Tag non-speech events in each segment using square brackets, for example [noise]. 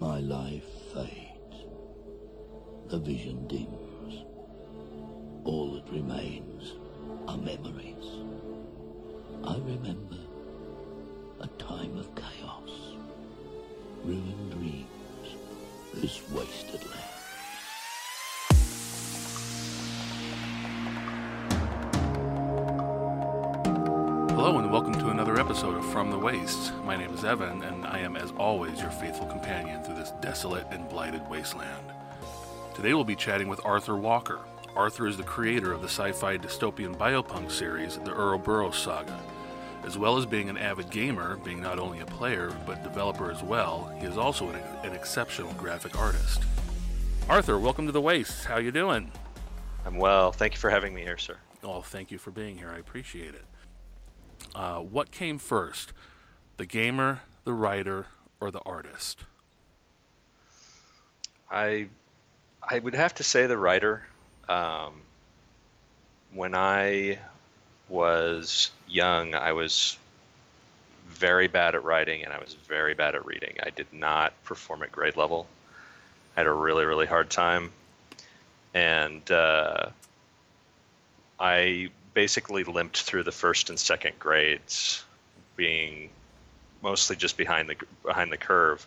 My life fades. The vision dims. All that remains are memories. I remember a time of chaos, ruined dreams, this wasted land. Hello and welcome to another episode of From the Waste. My name is Evan, and I am, as always, your faithful companion through this desolate and blighted wasteland. Today we'll be chatting with Arthur Walker. Arthur is the creator of the sci-fi dystopian biopunk series, the Uroboros Saga. As well as being an avid gamer, being not only a player but developer as well, he is also an, an exceptional graphic artist. Arthur, welcome to the Waste. How you doing? I'm well. Thank you for having me here, sir. Oh, thank you for being here. I appreciate it. Uh, what came first, the gamer, the writer, or the artist? I I would have to say the writer. Um, when I was young, I was very bad at writing and I was very bad at reading. I did not perform at grade level. I had a really, really hard time. And uh, I basically limped through the first and second grades, being mostly just behind the behind the curve.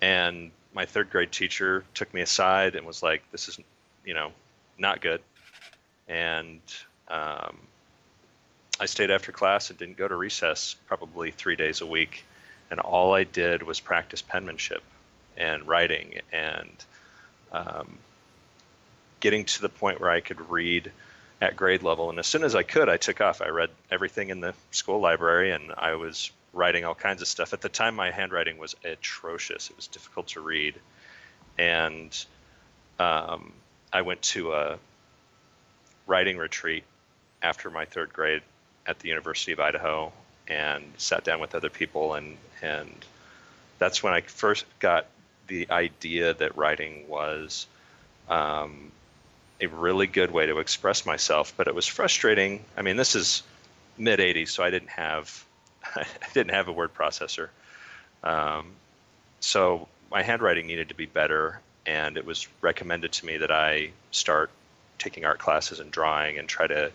And my third grade teacher took me aside and was like, "This is, you know, not good." And um, I stayed after class and didn't go to recess probably three days a week, and all I did was practice penmanship and writing and um, getting to the point where I could read at grade level. And as soon as I could, I took off. I read everything in the school library, and I was writing all kinds of stuff. At the time, my handwriting was atrocious. It was difficult to read, and um, I went to a writing retreat after my third grade at the University of Idaho and sat down with other people and and that's when I first got the idea that writing was um, a really good way to express myself. But it was frustrating. I mean, this is mid '80s, so I didn't have [laughs] I didn't have a word processor. Um, so my handwriting needed to be better, and it was recommended to me that I start taking art classes and drawing and try to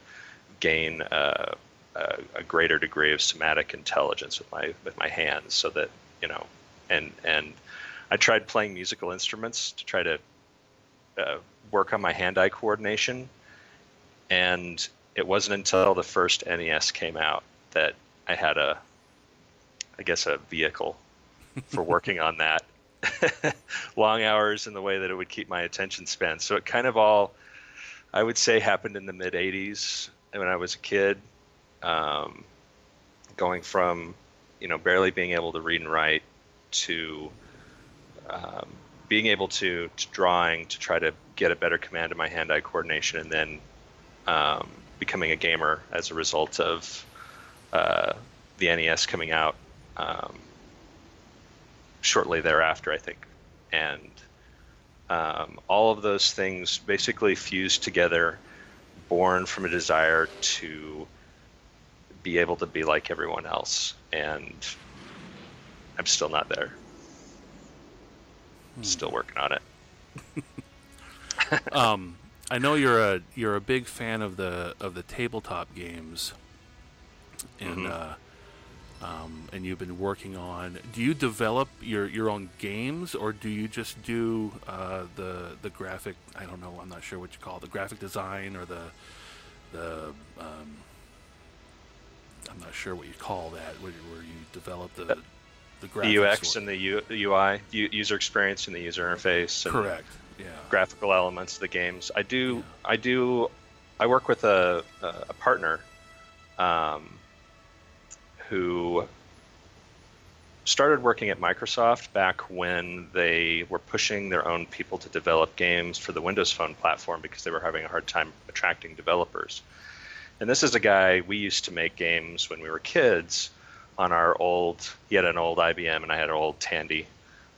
gain uh, a, a, greater degree of somatic intelligence with my with my hands, so that you know, and and I tried playing musical instruments to try to uh, work on my hand-eye coordination, and it wasn't until the first NES came out that I had a, I guess, a vehicle for [laughs] working on that. [laughs] Long hours in the way that it would keep my attention span. So it kind of all, I would say, happened in the mid '80s when I was a kid, um, going from, you know, barely being able to read and write to um, being able to, to, drawing to try to get a better command of my hand-eye coordination, and then um, becoming a gamer as a result of uh, the NES coming out um, shortly thereafter, I think, and um, all of those things basically fused together, born from a desire to be able to be like everyone else, and I'm still not there. Hmm. Still working on it. [laughs] [laughs] um, I know you're a you're a big fan of the of the tabletop games, and mm-hmm. uh, um, and you've been working on. Do you develop your your own games, or do you just do uh, the the graphic? I don't know. I'm not sure what you call it, the graphic design or the the. Um, I'm not sure what you call that, where, where you develop the the, the UX and the, U, the UI, user experience and the user interface. Correct. Yeah. Graphical elements of the games. I do. Yeah. I do. I work with a a partner, um, who started working at Microsoft back when they were pushing their own people to develop games for the Windows Phone platform because they were having a hard time attracting developers. And this is a guy we used to make games when we were kids on our old. He had an old IBM, and I had an old Tandy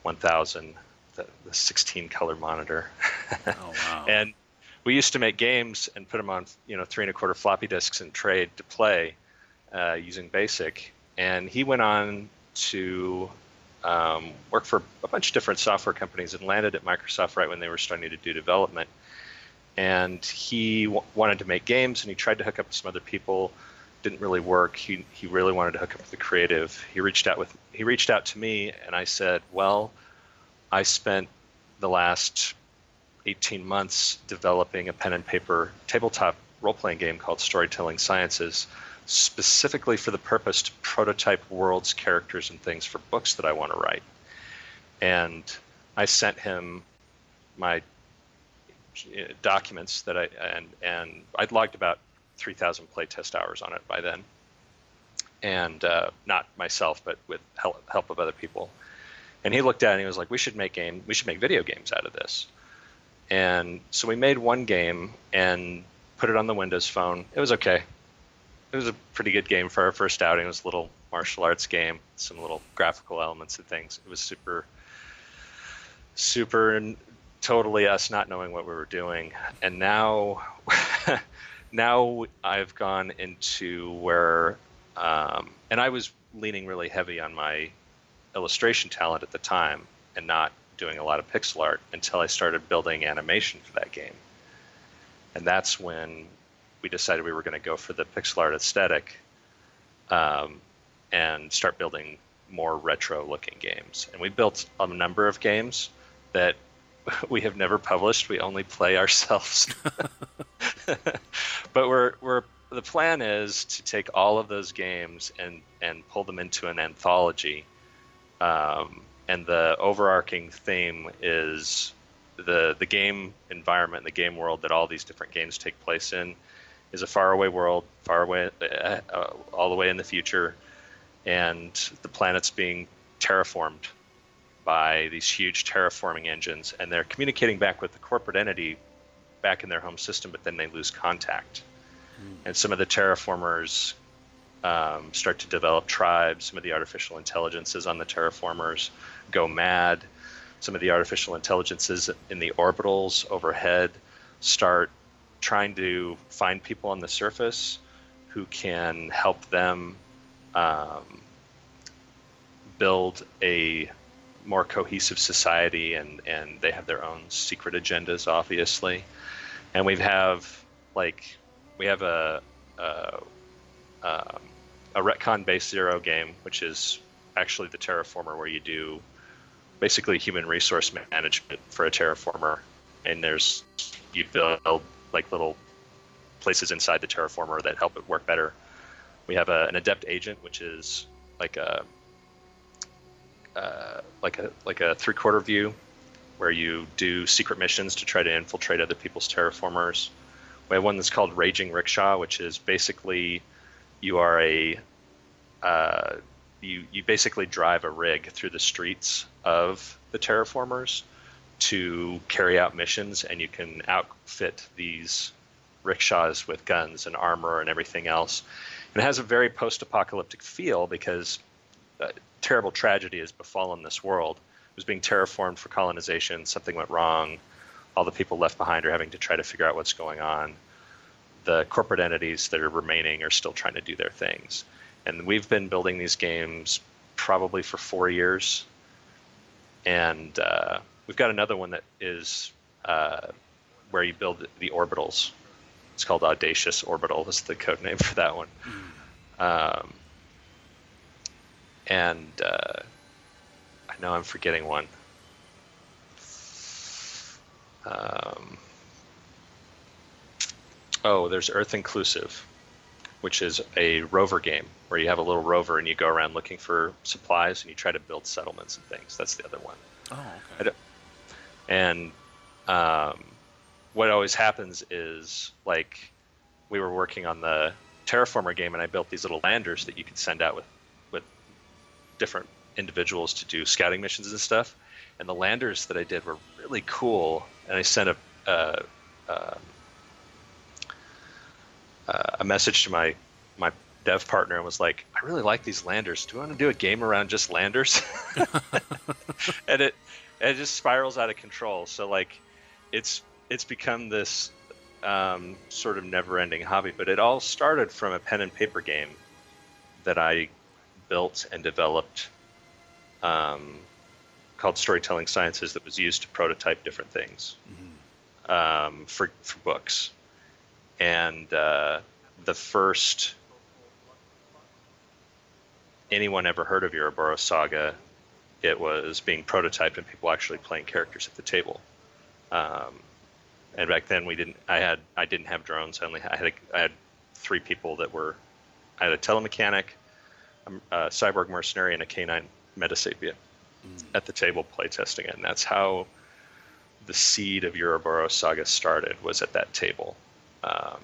1000, the, the 16 color monitor. Oh wow! [laughs] and we used to make games and put them on, you know, three and a quarter floppy disks and trade to play uh, using BASIC. And he went on to um, worked for a bunch of different software companies and landed at Microsoft right when they were starting to do development. And he w- wanted to make games, and he tried to hook up with some other people. Didn't really work. He he really wanted to hook up with the creative. He reached out with he reached out to me, and I said, "Well, I spent the last 18 months developing a pen and paper tabletop role playing game called Storytelling Sciences." specifically for the purpose to prototype worlds, characters, and things for books that I want to write. And I sent him my documents that I and and I'd logged about 3,000 playtest hours on it by then, and uh, not myself, but with help, help of other people. And he looked at it and he was like, "We should make game. We should make video games out of this." And so we made one game and put it on the Windows Phone. It was okay it was a pretty good game for our first outing. It was a little martial arts game, some little graphical elements and things. It was super, super, totally us not knowing what we were doing. And now, [laughs] now I've gone into where, um, and I was leaning really heavy on my illustration talent at the time, and not doing a lot of pixel art until I started building animation for that game. And that's when we decided we were going to go for the pixel art aesthetic um, and start building more retro looking games. And we built a number of games that [laughs] we have never published. We only play ourselves. [laughs] but we're we're the plan is to take all of those games and and pull them into an anthology. Um, and the overarching theme is the the game environment, the game world that all these different games take place in is a faraway world, far away, uh, uh, all the way in the future, and the planet's being terraformed by these huge terraforming engines, and they're communicating back with the corporate entity back in their home system, but then they lose contact. Mm. And some of the terraformers um, start to develop tribes. Some of the artificial intelligences on the terraformers go mad. Some of the artificial intelligences in the orbitals overhead start trying to find people on the surface who can help them um, build a more cohesive society and, and they have their own secret agendas obviously and we have like we have a a, um, a retcon based zero game which is actually the terraformer where you do basically human resource management for a terraformer and there's you build like little places inside the terraformer that help it work better. We have a, an adept agent, which is like a uh, like a like a three quarter view, where you do secret missions to try to infiltrate other people's terraformers. We have one that's called Raging Rickshaw, which is basically you are a uh, you you basically drive a rig through the streets of the terraformers to carry out missions, and you can outfit these rickshaws with guns and armor and everything else. And it has a very post-apocalyptic feel because a terrible tragedy has befallen this world. It was being terraformed for colonization. Something went wrong. All the people left behind are having to try to figure out what's going on. The corporate entities that are remaining are still trying to do their things. And we've been building these games probably for four years. And uh, We've got another one that is uh, where you build the orbitals. It's called Audacious Orbital. That's the code name for that one. Um, and uh, I know I'm forgetting one. Um, oh, there's Earth Inclusive, which is a rover game where you have a little rover and you go around looking for supplies and you try to build settlements and things. That's the other one. Oh, okay. And um, what always happens is like we were working on the terraformer game, and I built these little landers that you could send out with with different individuals to do scouting missions and stuff. And the landers that I did were really cool, and I sent a a, a, a message to my my dev partner and was like, I really like these landers. Do you want to do a game around just landers? [laughs] [laughs] and it it just spirals out of control. So like, it's it's become this um, sort of never-ending hobby. But it all started from a pen and paper game that I built and developed um, called Storytelling Sciences that was used to prototype different things um, for for books, and uh, the first anyone ever heard of Uroboros Saga, it was being prototyped and people actually playing characters at the table. Um, and back then we didn't. I had I didn't have drones. I only had I had, a, I had three people that were. I had a telemechanic, a, a cyborg mercenary, and a canine metasapien at the table playtesting it, and that's how the seed of Uroboros Saga started. Was at that table. Um,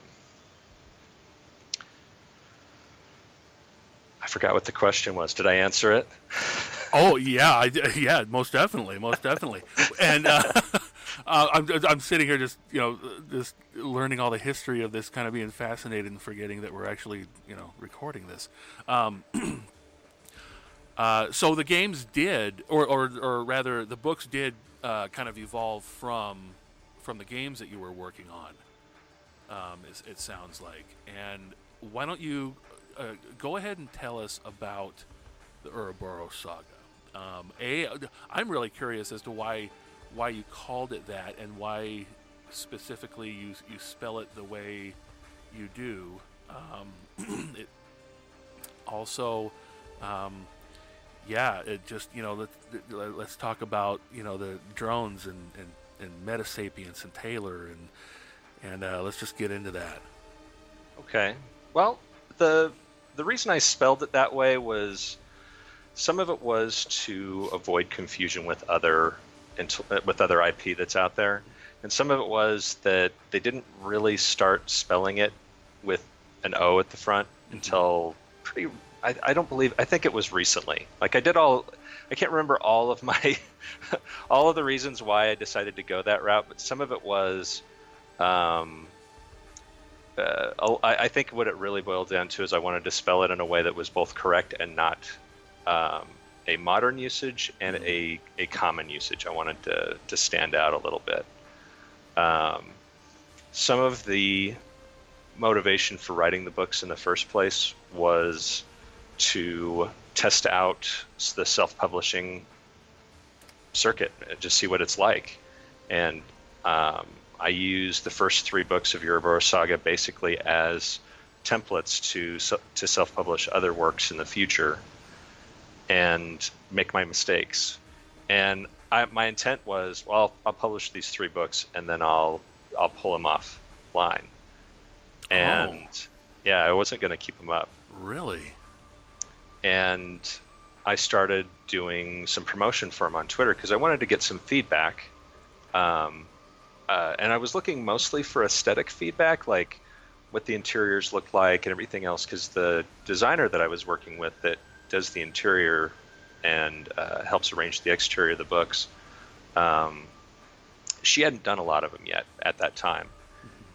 I forgot what the question was. Did I answer it? [laughs] Oh yeah, I, yeah, most definitely, most definitely. And uh, [laughs] uh, I'm I'm sitting here just you know just learning all the history of this, kind of being fascinated and forgetting that we're actually you know recording this. Um, [clears throat] uh, so the games did, or or or rather, the books did uh, kind of evolve from from the games that you were working on. Um, it, it sounds like, and why don't you uh, go ahead and tell us about the Uroboros saga? Um, a, I'm really curious as to why why you called it that and why specifically you you spell it the way you do. Um, [clears throat] it also, um, yeah, it just you know let's let's talk about you know the drones and and, and Metasapiens and Taylor and and uh, let's just get into that. Okay. Well, the the reason I spelled it that way was some of it was to avoid confusion with other with other IP that's out there, and some of it was that they didn't really start spelling it with an O at the front mm-hmm. until pretty. I, I don't believe. I think it was recently. Like I did all. I can't remember all of my [laughs] all of the reasons why I decided to go that route, but some of it was. Um, uh, I, I, think what it really boiled down to is I wanted to spell it in a way that was both correct and not um, a modern usage and a, a common usage. I wanted to, to stand out a little bit. Um, some of the motivation for writing the books in the first place was to test out the self publishing circuit, just see what it's like. And um, I use the first three books of Uroboros Saga basically as templates to to self-publish other works in the future and make my mistakes. And I, my intent was, well, I'll, I'll, publish these three books and then I'll I'll pull them offline. And oh. yeah, I wasn't going to keep them up. Really? And I started doing some promotion for them on Twitter because I wanted to get some feedback. Um, uh, and I was looking mostly for aesthetic feedback, like what the interiors looked like and everything else, because the designer that I was working with that does the interior and uh, helps arrange the exterior of the books, um, she hadn't done a lot of them yet at that time,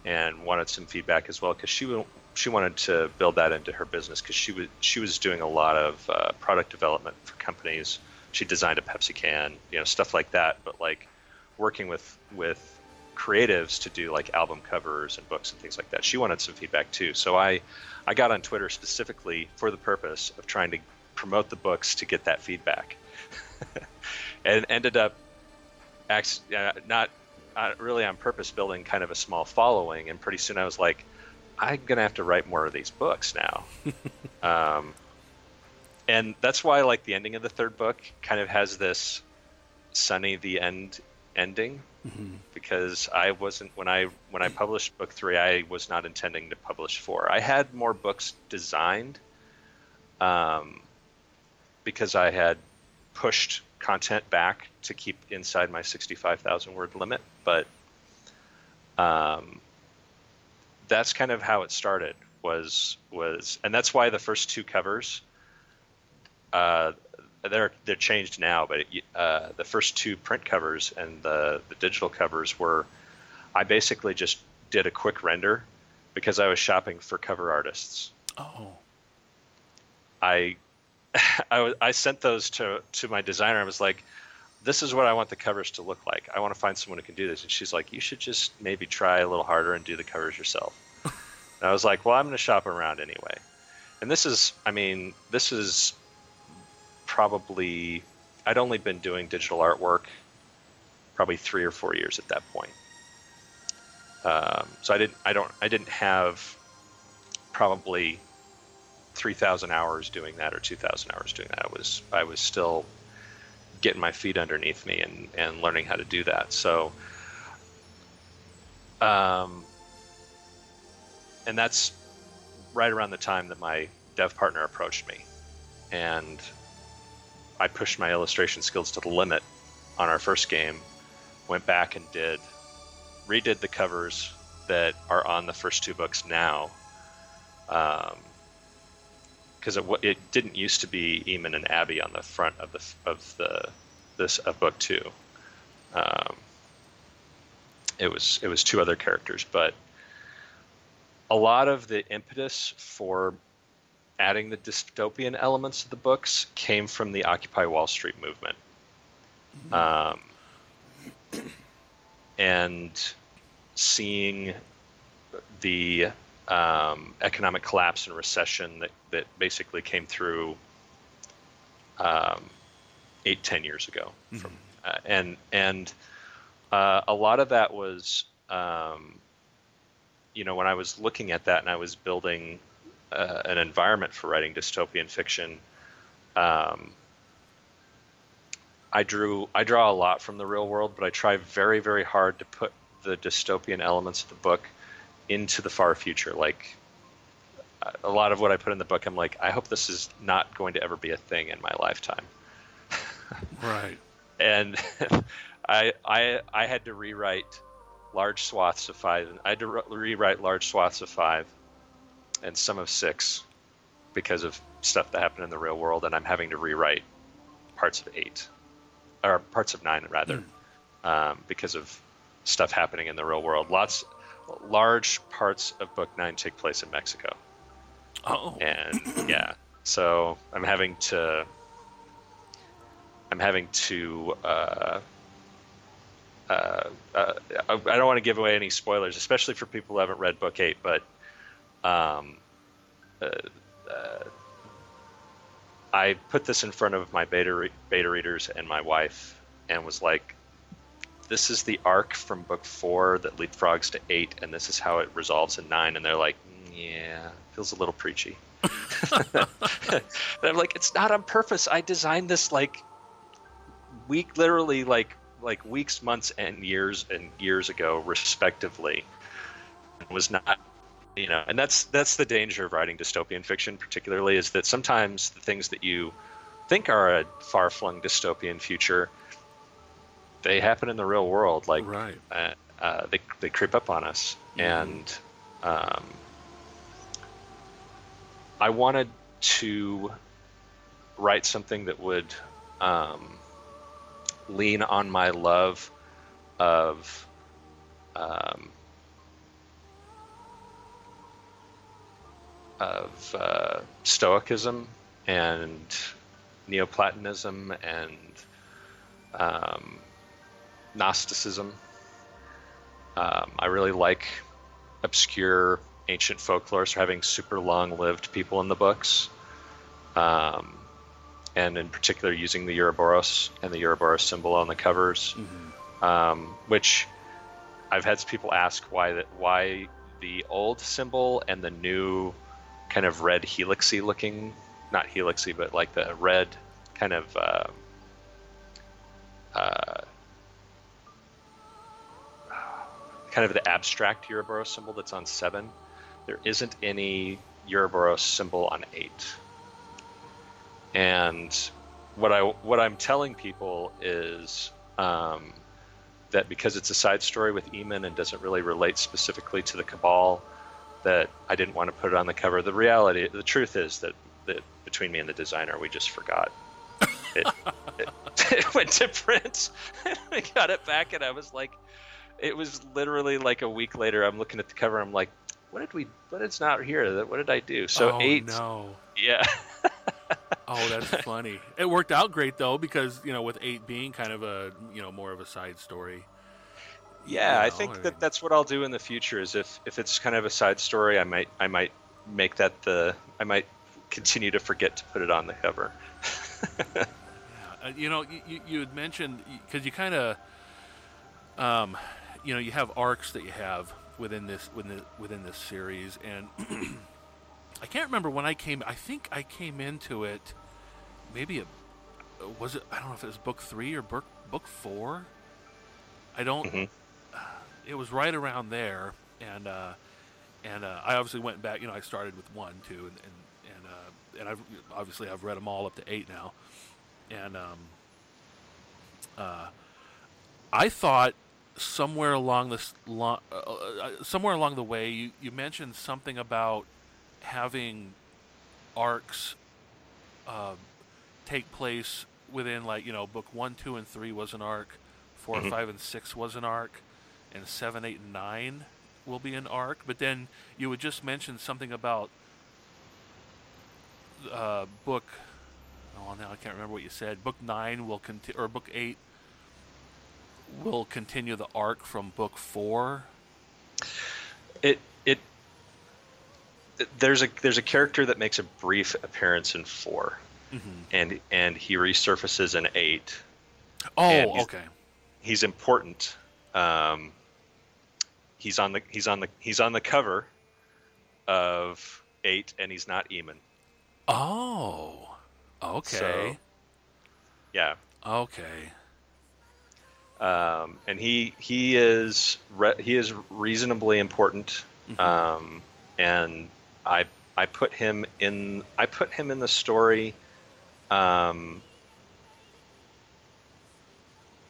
and wanted some feedback as well because she she wanted to build that into her business because she was she was doing a lot of uh, product development for companies. She designed a Pepsi can, you know, stuff like that. But like working with with creatives to do like album covers and books and things like that. She wanted some feedback too. So I, I got on Twitter specifically for the purpose of trying to promote the books to get that feedback, [laughs] and ended up, act, uh, not uh, really on purpose, building kind of a small following. And pretty soon I was like, I'm gonna have to write more of these books now. [laughs] um, and that's why like the ending of the third book kind of has this sunny the end ending mm-hmm. because I wasn't when I when I published book three, I was not intending to publish four. I had more books designed, um, because I had pushed content back to keep inside my sixty-five thousand word limit, but um, that's kind of how it started. Was was and that's why the first two covers. Uh, they're they're changed now, but uh, the first two print covers and the the digital covers were, I basically just did a quick render because I was shopping for cover artists. Oh. I, [laughs] I, was I sent those to to my designer. I was like, this is what I want the covers to look like. I want to find someone who can do this. And she's like, you should just maybe try a little harder and do the covers yourself. [laughs] and I was like, well, I'm going to shop around anyway. And this is, I mean, this is probably I'd only been doing digital artwork probably three or four years at that point. Um, so I didn't I don't I didn't have probably 3,000 hours doing that or 2,000 hours doing that. I was I was still getting my feet underneath me and, and learning how to do that. So, um, and that's right around the time that my dev partner approached me, and I pushed my illustration skills to the limit on our first game. Went back and did redid the covers that are on the first two books now. Um, because it, it didn't used to be Eamon and Abby on the front of the of the this of book two. Um, it was it was two other characters, but a lot of the impetus for adding the dystopian elements of the books came from the Occupy Wall Street movement. Um, and seeing the um, economic collapse and recession that, that basically came through um, eight, ten years ago. Mm-hmm. From, uh, and and uh, a lot of that was, um, you know, when I was looking at that and I was building uh, an environment for writing dystopian fiction, um, I drew I draw a lot from the real world, but I try very very hard to put the dystopian elements of the book into the far future. Like a lot of what I put in the book, I'm like, I hope this is not going to ever be a thing in my lifetime. [laughs] right. And [laughs] I I I had to rewrite large swaths of five. I had to re- rewrite large swaths of five, and some of six, because of stuff that happened in the real world, and I'm having to rewrite parts of eight, or parts of nine rather, mm. um, because of stuff happening in the real world. Lots, large parts of book nine take place in Mexico. Oh. And [clears throat] yeah, so I'm having to. I'm having to. Uh, uh, uh, I don't want to give away any spoilers, especially for people who haven't read book eight. But um, uh, uh, I put this in front of my beta re- beta readers and my wife, and was like, "This is the arc from book four that leapfrogs to eight, and this is how it resolves in nine. And they're like, "Yeah, feels a little preachy." [laughs] and I'm like, "It's not on purpose. I designed this like week, literally like like weeks, months, and years and years ago, respectively, It was not you know and that's that's the danger of writing dystopian fiction particularly is that sometimes the things that you think are a far-flung dystopian future they happen in the real world like right. uh, uh, they, they creep up on us mm-hmm. and um, i wanted to write something that would um, lean on my love of um, of uh, Stoicism and Neoplatonism and um, Gnosticism. Um, I really like obscure ancient folklore, so having super long-lived people in the books. Um, and in particular using the Ouroboros and the Ouroboros symbol on the covers, mm-hmm. um, which I've had people ask why that why the old symbol and the new kind of red helixy looking, not helixy, but like the red kind of uh, uh, kind of the abstract Ouroboros symbol that's on seven. There isn't any Ouroboros symbol on eight. And what I what I'm telling people is um, that because it's a side story with Eamon and doesn't really relate specifically to the Cabal, that I didn't want to put it on the cover. The reality, the truth is that, that between me and the designer, we just forgot. It, it, [laughs] it went to print. [laughs] we got it back, and I was like, it was literally like a week later. I'm looking at the cover. I'm like, what did we? But it's not here? What did I do? So oh, eight. No. Yeah. [laughs] oh, that's funny. It worked out great though, because you know, with eight being kind of a you know more of a side story. Yeah, you know, I think mean... that that's what I'll do in the future. Is if if it's kind of a side story, I might I might make that the I might continue to forget to put it on the cover. uh, you know, you, you had mentioned because you kind of, um, you know, you have arcs that you have within this within within this series, and [clears throat] I can't remember when I came. I think I came into it, maybe a was it? I don't know if it was book three or book book four. I don't. Mhm. It was right around there, and uh, and uh, I obviously went back. You know, I started with one, two, and and and, uh, and I've obviously I've read them all up to eight now, and um, uh, I thought somewhere along this lo- uh, uh, somewhere along the way you, you mentioned something about having arcs uh, take place within like you know book one two and three was an arc 4 Mhm. five and six was an arc and seven eight and nine will be an arc but then you would just mention something about uh, book oh now i can't remember what you said book nine will continue or book eight will continue the arc from book four It it there's a there's a character that makes a brief appearance in 4 mm-hmm. and and he resurfaces in eight. oh he's- okay He's important. Um, he's on the he's on the he's on the cover of eight, and he's not Eamon. oh okay Yeah, okay um, and he he is re- he is reasonably important, Mhm. um, and I I put him in I put him in the story, um,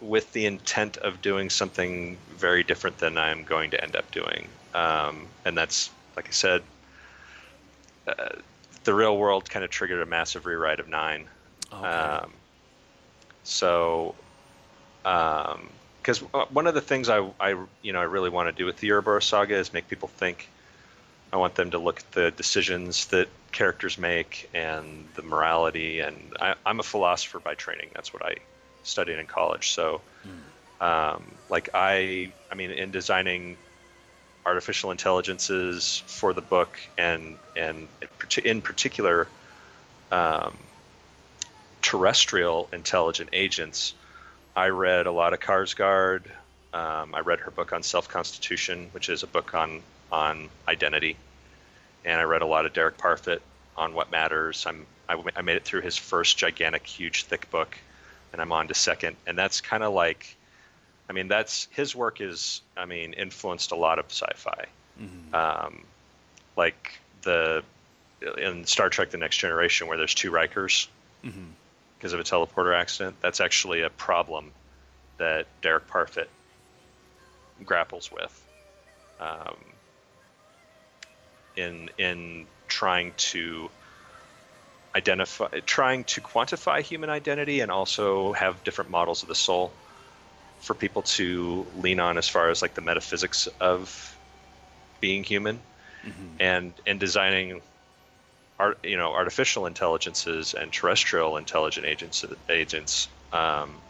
with the intent of doing something very different than I'm going to end up doing, um, and that's like I said, uh, the real world kind of triggered a massive rewrite of nine. okay Um, so, because one of the things I, I, you know, I really want to do with the Uroboros saga is make people think. I want them to look at the decisions that characters make and the morality. And I, I'm a philosopher by training. That's what I studied in college. So, um, like I, I mean, in designing artificial intelligences for the book and and in particular. Um, terrestrial intelligent agents, I read a lot of Korsgaard. Um, I read her book on self-constitution, which is a book on on identity, and I read a lot of Derek Parfit on what matters. I'm I made it through his first gigantic, huge, thick book, and I'm on to second, and that's kind of like, I mean, that's his work is, I mean, influenced a lot of sci-fi, Mhm. um, like the in Star Trek: The Next Generation, where there's two Rikers because of a teleporter accident. That's actually a problem that Derek Parfit grapples with um, in in trying to identify, trying to quantify human identity, and also have different models of the soul for people to lean on as far as like the metaphysics of being human Mhm. and in designing art, you know, artificial intelligences and terrestrial intelligent agents, agents, um,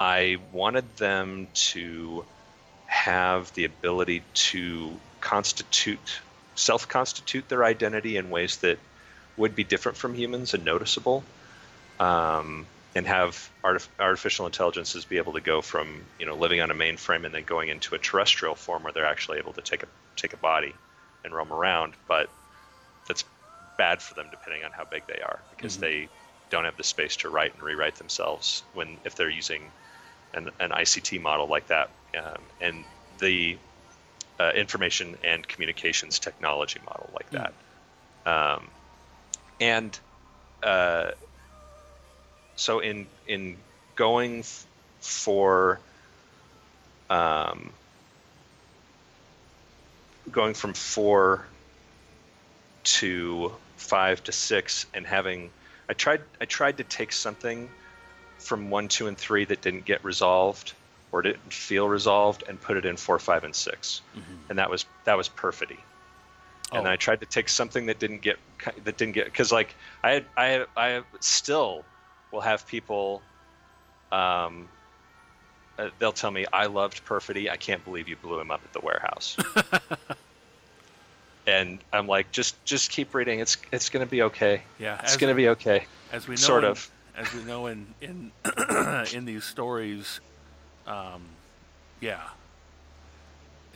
I wanted them to have the ability to constitute, self-constitute their identity in ways that would be different from humans and noticeable, um, and have artif- artificial intelligences be able to go from, you know, living on a mainframe and then going into a terrestrial form where they're actually able to take a take a body and roam around, but that's bad for them depending on how big they are because Mhm. they don't have the space to write and rewrite themselves when if they're using an, an ICT model like that um, and the uh, information and communications technology model like that. Um, and uh, so in in going f- for um, going from four to five to six and having I tried I tried to take something from one, two, and three that didn't get resolved or didn't feel resolved and put it in four, five, and 6 Mhm. and that was that was perfidy. And Oh. I tried to take something that didn't get that didn't get because like I I I still will have people um uh, they'll tell me I loved perfidy. I can't believe you blew him up at the warehouse. [laughs] And I'm like just just keep reading. It's it's gonna be okay. Yeah it's gonna be okay. as we know sort in, of. as we know in in [clears throat] in these stories, um, yeah.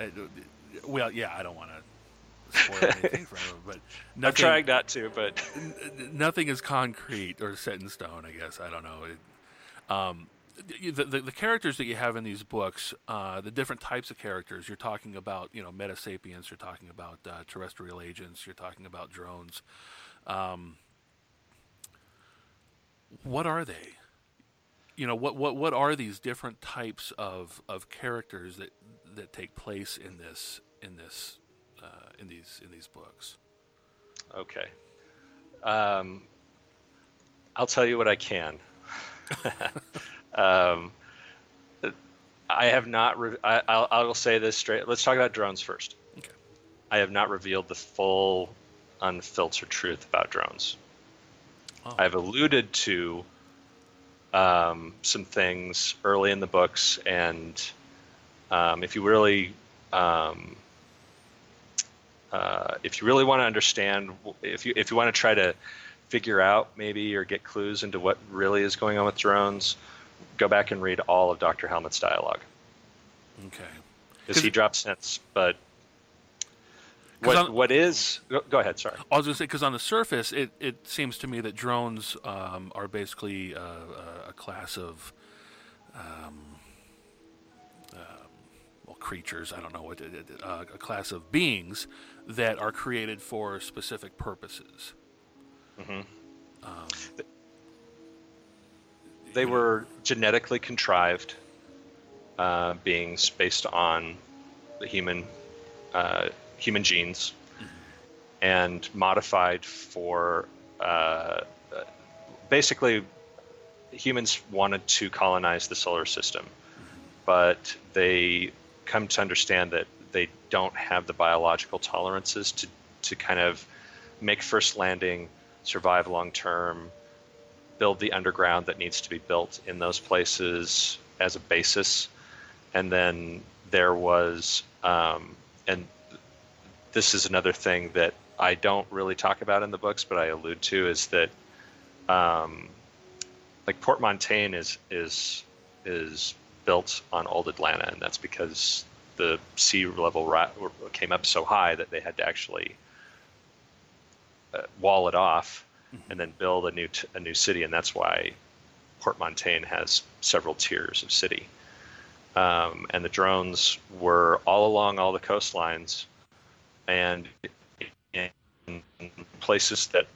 Uh, well, yeah, I don't want to spoil anything but [laughs] nothing, I'm trying not to, but nothing is concrete or set in stone. I guess I don't know. It, um, the, the, the, characters that you have in these books, uh, the different types of characters, you're talking about, you know, metasapiens, you're talking about uh, terrestrial agents, you're talking about drones. Um, what are they? You know, what, what, what are these different types of, of characters that, that take place in this, in this, uh, in these, in these books? Okay. Um, I'll tell you what I can. [laughs] um, I have not. Re- I, I'll, I will say this straight. Let's talk about drones first. Okay. I have not revealed the full, unfiltered truth about drones. Oh. I've alluded to um, some things early in the books, and um, if you really, um, uh, if you really want to understand, if you if you want to try to figure out maybe or get clues into what really is going on with drones, go back and read all of Dr. Helmet's dialogue. Okay. Because he drops hints, but what, on, what is? Go, go, ahead. Sorry. I was going to say because on the surface, it, it seems to me that drones um, are basically uh, a class of um, uh, well creatures. I don't know what uh, a class of beings that are created for specific purposes. Mm-hmm. Um, they were genetically contrived uh, beings based on the human uh, human genes mm-hmm. and modified for uh, basically humans wanted to colonize the solar system mm-hmm. but they come to understand that don't have the biological tolerances to, to kind of make first landing survive long term, build the underground that needs to be built in those places as a basis. And then there was, um, and this is another thing that I don't really talk about in the books, but I allude to is that, um, like Port Montaigne is is is built on old Atlanta, and that's because the sea level came up so high that they had to actually uh, wall it off mm-hmm. and then build a new t- a new city, and that's why Port Montaigne has several tiers of city. Um, and the drones were all along all the coastlines, and in places that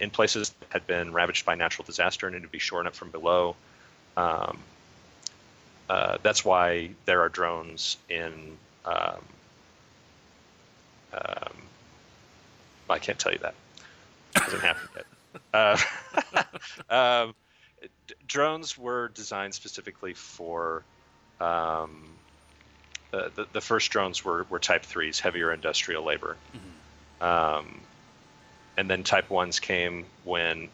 in places that had been ravaged by natural disaster and to be shored up from below. Um, uh, that's why there are drones in. Um, um, I can't tell you that hasn't happened yet. [laughs] Uh, [laughs] um, d- drones were designed specifically for um, uh, the, the first drones were, were type 3s heavier industrial labor mm-hmm. um, and then type 1s came when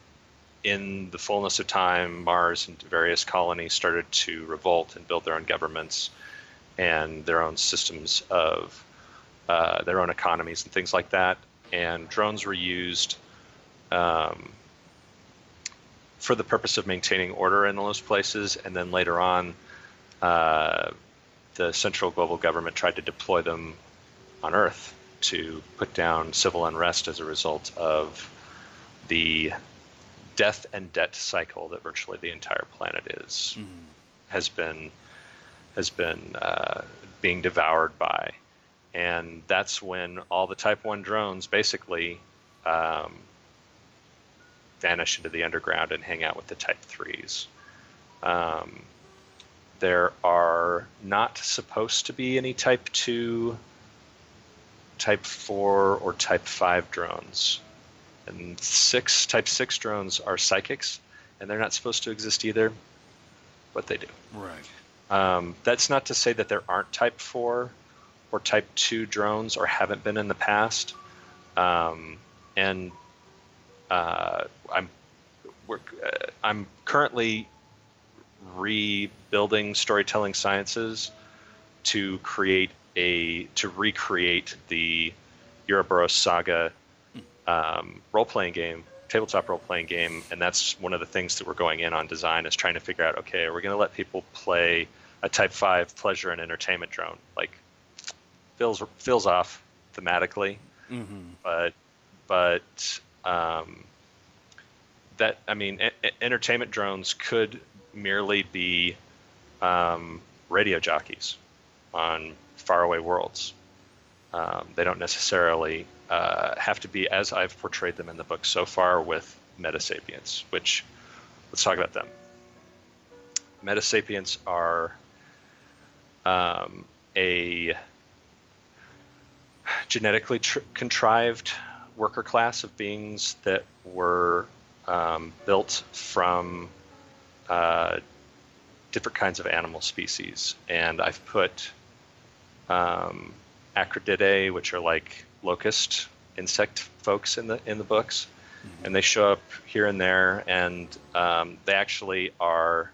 in the fullness of time mars and various colonies started to revolt and build their own governments and their own systems of uh, their own economies and things like that and drones were used um, for the purpose of maintaining order in those places. And then later on, uh, the central global government tried to deploy them on Earth to put down civil unrest as a result of the death and debt cycle that virtually the entire planet is mm-hmm. has been has been uh, being devoured by, and that's when all the Type One drones basically um, vanish into the underground and hang out with the Type 3s. Um, there are not supposed to be any Type 2, Type 4, or Type 5 drones. And six Type 6 drones are psychics, and they're not supposed to exist either, but they do. Right. Um, that's not to say that there aren't Type 4 or Type 2 drones or haven't been in the past. Um, and uh, I'm uh, I'm currently rebuilding storytelling sciences to create a to recreate the Uroboros Saga um, role playing game tabletop role playing game, and that's one of the things that we're going in on design is trying to figure out. Okay, are we going to let people play a Type Five pleasure and entertainment drone? Like feels feels off thematically, Mm-hmm. but but um, that I mean, e- entertainment drones could merely be um, radio jockeys on faraway worlds. Um, they don't necessarily uh, have to be as I've portrayed them in the book so far with metasapiens. Which let's talk about them. Metasapiens are um, a genetically tr- contrived worker class of beings that were um, built from uh, different kinds of animal species. And I've put um, Acrididae, which are like locust insect folks in the in the books, and they show up here and there, and um, they actually are.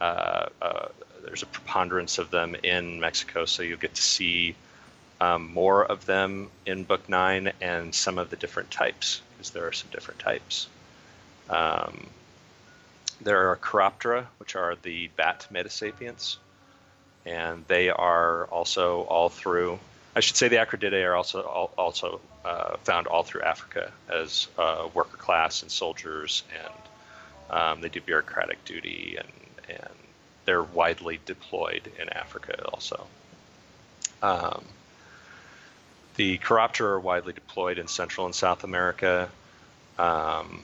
Uh, uh, there's a preponderance of them in Mexico, so you'll get to see um, more of them in book nine and some of the different types because there are some different types. Um, there are Chiroptera, which are the bat metasapiens, and they are also all through. I should say the Acrididae are also also uh, found all through Africa as uh, worker class and soldiers, and um, they do bureaucratic duty, and and they're widely deployed in Africa also. Um, the Chiroptera are widely deployed in Central and South America um,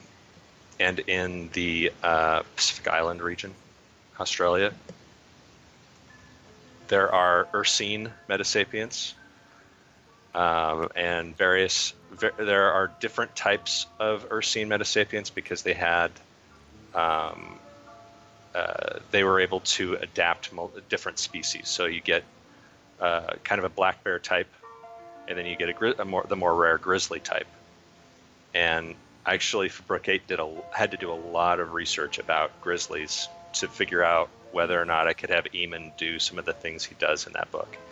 and in the uh, Pacific Island region, Australia. There are Ursine metasapiens um, and various, ver- there are different types of Ursine metasapiens because they had, um, uh, they were able to adapt mul- different species. So you get uh, kind of a black bear type and then you get a, gri- a more the more rare grizzly type. And actually, for Brook Eight, did a had to do a lot of research about grizzlies to figure out whether or not I could have Eamon do some of the things he does in that book. [laughs]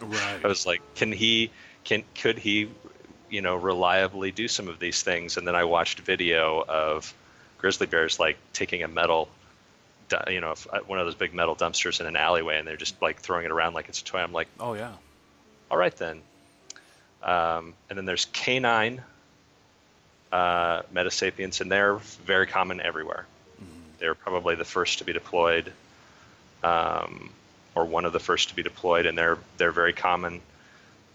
Right. I was like, can he can could he, you know, reliably do some of these things? And then I watched video of grizzly bears like taking a metal, you know, one of those big metal dumpsters in an alleyway, and they're just like throwing it around like it's a toy. I'm like, oh yeah. all right then. Um, and then there's canine uh, metasapiens, and they're very common everywhere. They're probably the first to be deployed, um, or one of the first to be deployed, and they're they're very common.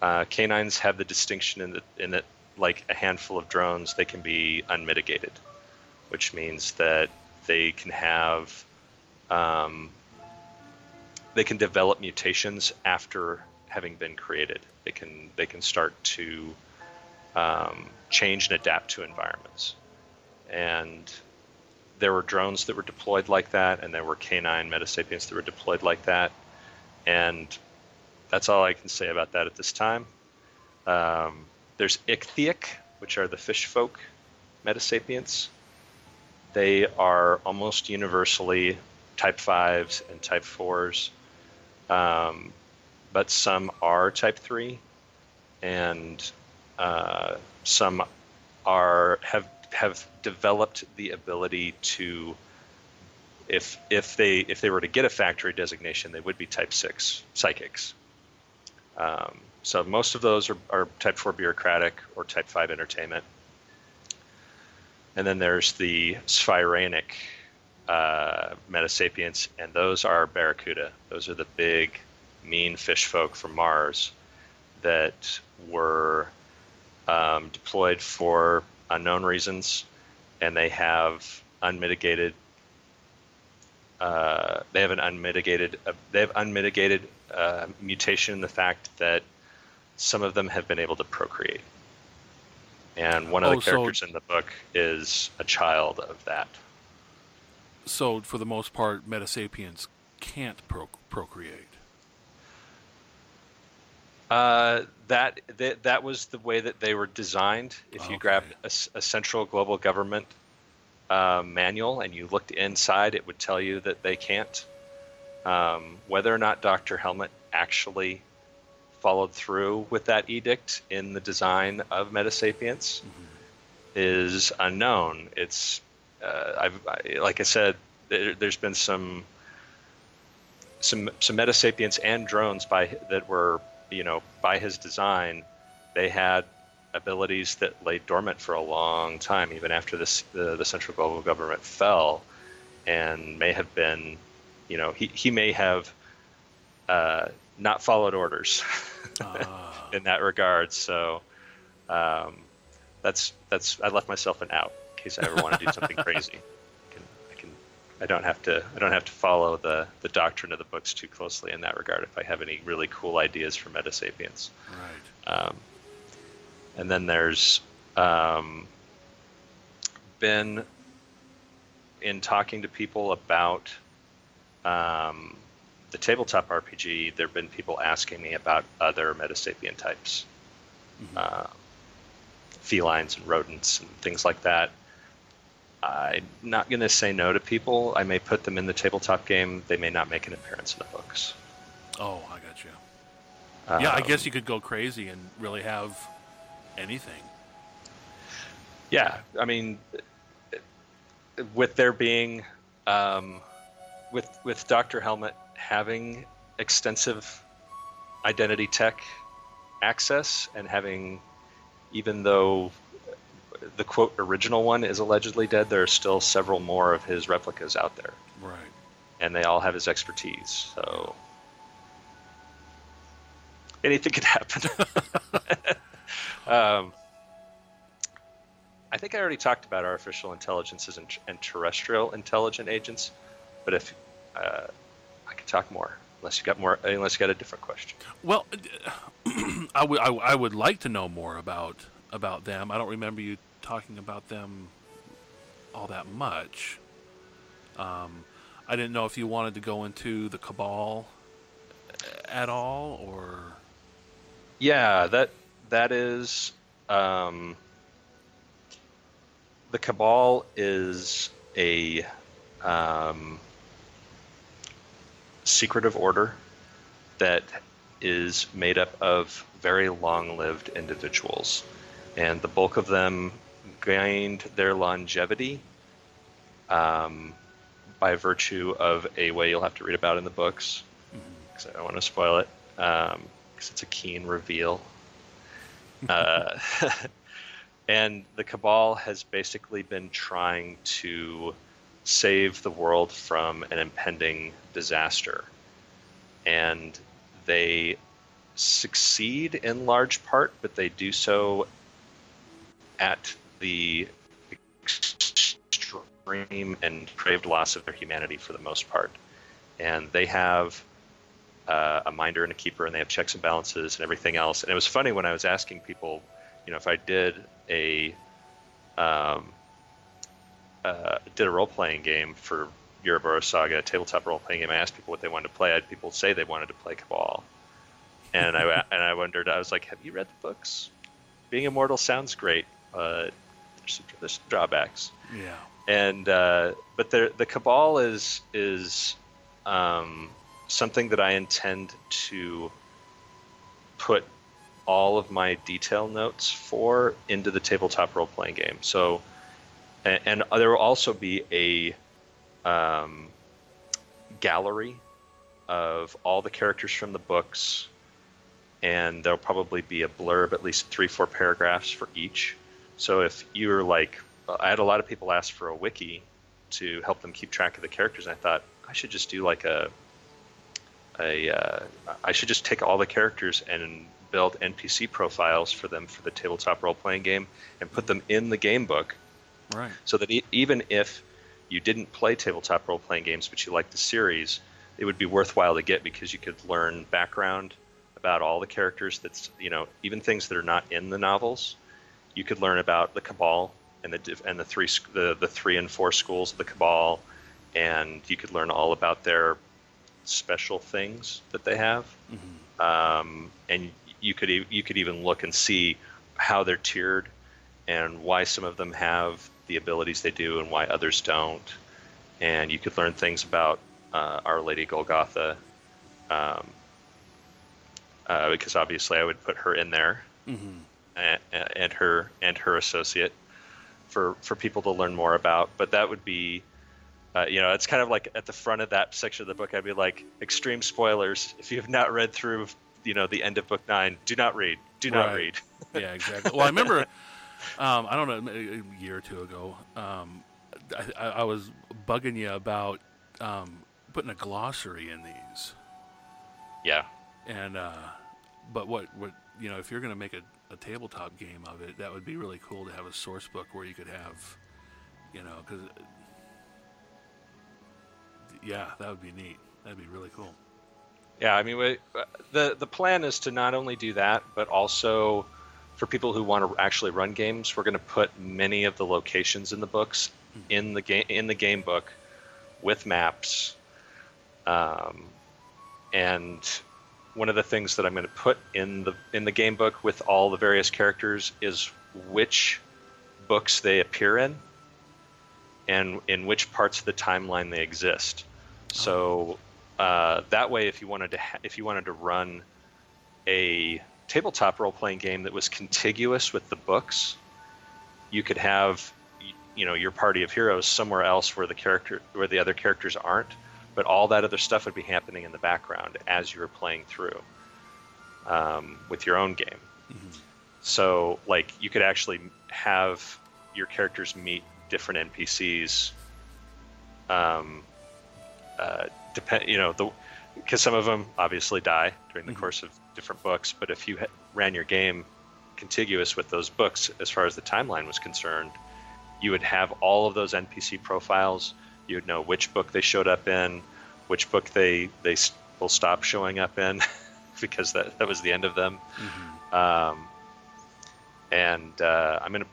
Uh, canines have the distinction in that in that like a handful of drones, they can be unmitigated, which means that they can have um, they can develop mutations after having been created. They can they can start to um, change and adapt to environments. And there were drones that were deployed like that, and there were canine metasapiens that were deployed like that. And that's all I can say about that at this time. Um, there's ichthyec, which are the fish folk metasapiens. They are almost universally type 5s and type 4s, um, but some are type 3, and uh, some are have have developed the ability to if if they if they were to get a factory designation they would be type 6 psychics. Um, so most of those are, are type 4 bureaucratic or type 5 entertainment. And then there's the spiranic uh, metasapiens and those are barracuda. Those are the big mean fish folk from mars that were um, deployed for unknown reasons, and they have unmitigated. Uh, they have an unmitigated. Uh, they have unmitigated uh, mutation in the fact that some of them have been able to procreate, and one of Oh, the so- characters in the book is a child of that. So for the most part, metasapiens can't pro- procreate. Uh, that, that that was the way that they were designed. If you grabbed a, central global government uh, manual and you looked inside, it would tell you that they can't. Um, whether or not Dr. Helmet actually followed through with that edict in the design of Metasapiens is unknown. It's uh, I've I, like I said, there, there's been some some some metasapiens and drones by that were you know by his design. They had abilities that lay dormant for a long time, even after this the, the central global government fell, and may have been, you know, he he may have uh, not followed orders Ah. [laughs] in that regard. So um, that's that's I left myself an out in case I ever want to do something [laughs] crazy. I can, I can I don't have to I don't have to follow the the doctrine of the books too closely in that regard. If I have any really cool ideas for Metasapiens. right. Um, and then there's um, been in talking to people about um, the tabletop RPG. There have been people asking me about other Metasapien types, uh, felines and rodents and things like that. I'm not going to say no to people. I may put them in the tabletop game. They may not make an appearance in the books. Oh, I got you. yeah, I Um, guess you could go crazy and really have anything. Yeah, I mean, with there being, um, with with Doctor Helmet having extensive identity tech access and having, even though the quote original one is allegedly dead, there are still several more of his replicas out there, Right. and they all have his expertise. So anything could happen. [laughs] [laughs] um, I think I already talked about artificial intelligences and, and terrestrial intelligent agents, but if uh, I could talk more, unless you got more, unless you got a different question. Well, [clears throat] I would I, I would like to know more about about them. I don't remember you talking about them all that much. Um, I didn't know if you wanted to go into the cabal at all, or Yeah, that that is um, the cabal is a um, secretive order that is made up of very long-lived individuals, and the bulk of them gained their longevity um, by virtue of a way you'll have to read about in the books, because I don't want to spoil it, because it's a keen reveal. [laughs] uh, [laughs] and the Cabal has basically been trying to save the world from an impending disaster. And they succeed in large part, but they do so at the extreme and craved loss of their humanity for the most part. And they have uh, a minder and a keeper, and they have checks and balances and everything else. And it was funny when I was asking people, you know, if I did a um, uh, did a role playing game for Uroboros Saga, tabletop role playing game. I asked people what they wanted to play. I had people say they wanted to play Cabal, and I [laughs] and I wondered. I was like, "Have you read the books? Being immortal sounds great. Uh, there's, drawbacks." yeah, and uh, but the the cabal is is um, something that I intend to put all of my detail notes for into the tabletop role playing game. So, and, and there will also be a um, gallery of all the characters from the books, and there'll probably be a blurb, at least three, four paragraphs for each. So if you're like, I had a lot of people ask for a wiki to help them keep track of the characters, and I thought I should just do like a a uh, I should just take all the characters and build NPC profiles for them for the tabletop role playing game and put them in the game book right. so that e- even if you didn't play tabletop role playing games but you liked the series, it would be worthwhile to get because you could learn background about all the characters that's you know even things that are not in the novels. You could learn about the Cabal and the and the three the the three and four schools of the Cabal, and you could learn all about their special things that they have. Um, and you could you could even look and see how they're tiered and why some of them have the abilities they do and why others don't. And you could learn things about uh, Our Lady Golgotha, um, uh, because obviously I would put her in there, hmm and, and her and her associate. for for people to learn more about. But that would be, uh, you know, it's kind of like at the front of that section of the book. I'd be like, extreme spoilers. If you have not read through, you know, the end of book nine, do not read. Do not Right. read. yeah, [laughs] exactly. Well, I remember, um, I don't know, a year or two ago, um, I, I I was bugging you about um, putting a glossary in these, Yeah. and uh, but what what you know, if you're going to make a, a tabletop game of it, that would be really cool to have a source book where you could have, you know, because yeah, that would be neat. That'd be really cool. Yeah, I mean, we, uh, the the plan is to not only do that, but also for people who want to actually run games, we're going to put many of the locations in the books in the game in the game book with maps. Um, and one of the things that I'm going to put in the in the game book with all the various characters is which books they appear in, and in which parts of the timeline they exist. So uh, that way, if you wanted to ha- if you wanted to run a tabletop role playing game that was contiguous with the books, you could have you know your party of heroes somewhere else where the character where the other characters aren't, but all that other stuff would be happening in the background as you were playing through um, with your own game. So like you could actually have your characters meet different NPCs. Um, uh, depend, you know, the because some of them obviously die during the course of different books. But if you ha- ran your game contiguous with those books, as far as the timeline was concerned, you would have all of those NPC profiles. You would know which book they showed up in, which book they they will stop showing up in, [laughs] because that that was the end of them. Um, and uh, I'm gonna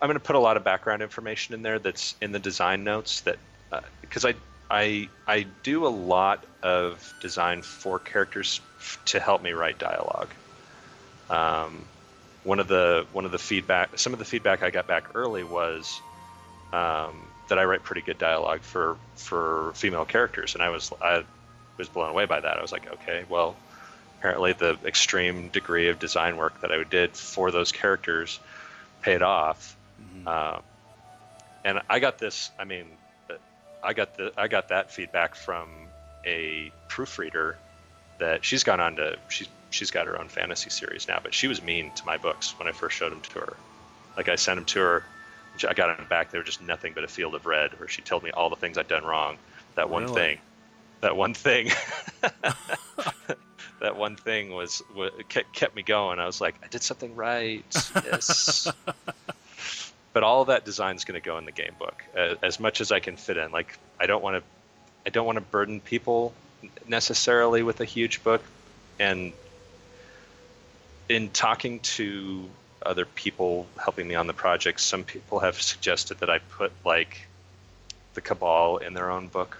I'm gonna put a lot of background information in there that's in the design notes that uh, because I I I do a lot of design for characters f- to help me write dialogue. Um, one of the one of the feedback some of the feedback I got back early was um, that I write pretty good dialogue for for female characters, and I was I was blown away by that. I was like, okay, well, apparently the extreme degree of design work that I did for those characters paid off. Um, and I got this. I mean, uh, I got the I got that feedback from a proofreader that she's gone on to she's she's got her own fantasy series now, but she was mean to my books when I first showed them to her. Like I sent them to her, I got them back. They were just nothing but a field of red, where she told me all the things I'd done wrong. That one Really? thing, that one thing, [laughs] that one thing was, wa kept, kept me going. I was like, I did something right. Yes. [laughs] but all of that design is going to go in the game book uh, as much as I can fit in. Like I don't want to, I don't want to burden people necessarily with a huge book, and in talking to other people helping me on the project, some people have suggested that I put like the Cabal in their own book,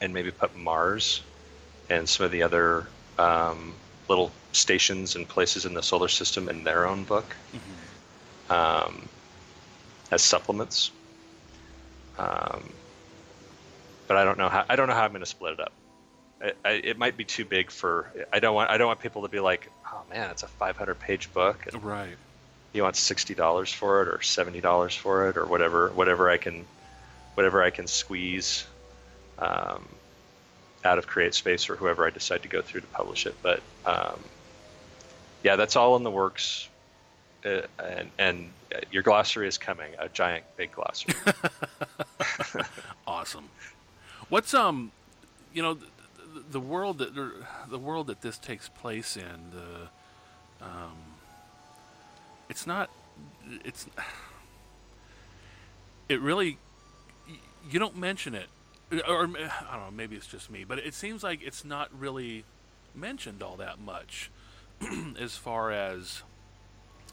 and maybe put Mars and some of the other um, little stations and places in the solar system in their own book um, as supplements. Um, but I don't know how I don't know how I'm going to split it up. I, I, it might be too big for. I don't want I don't want people to be like, oh man, it's a 500 page book. And Right. he wants sixty dollars for it or seventy dollars for it or whatever whatever I can whatever I can squeeze um, out of CreateSpace or whoever I decide to go through to publish it. But um, yeah, that's all in the works. Uh, and and your glossary is coming, a giant big glossary. [laughs] Awesome. What's um, you know, the, world that the world that this takes place in the um, it's not it's it really you don't mention it or I don't know maybe it's just me but it seems like it's not really mentioned all that much [clears throat] as far as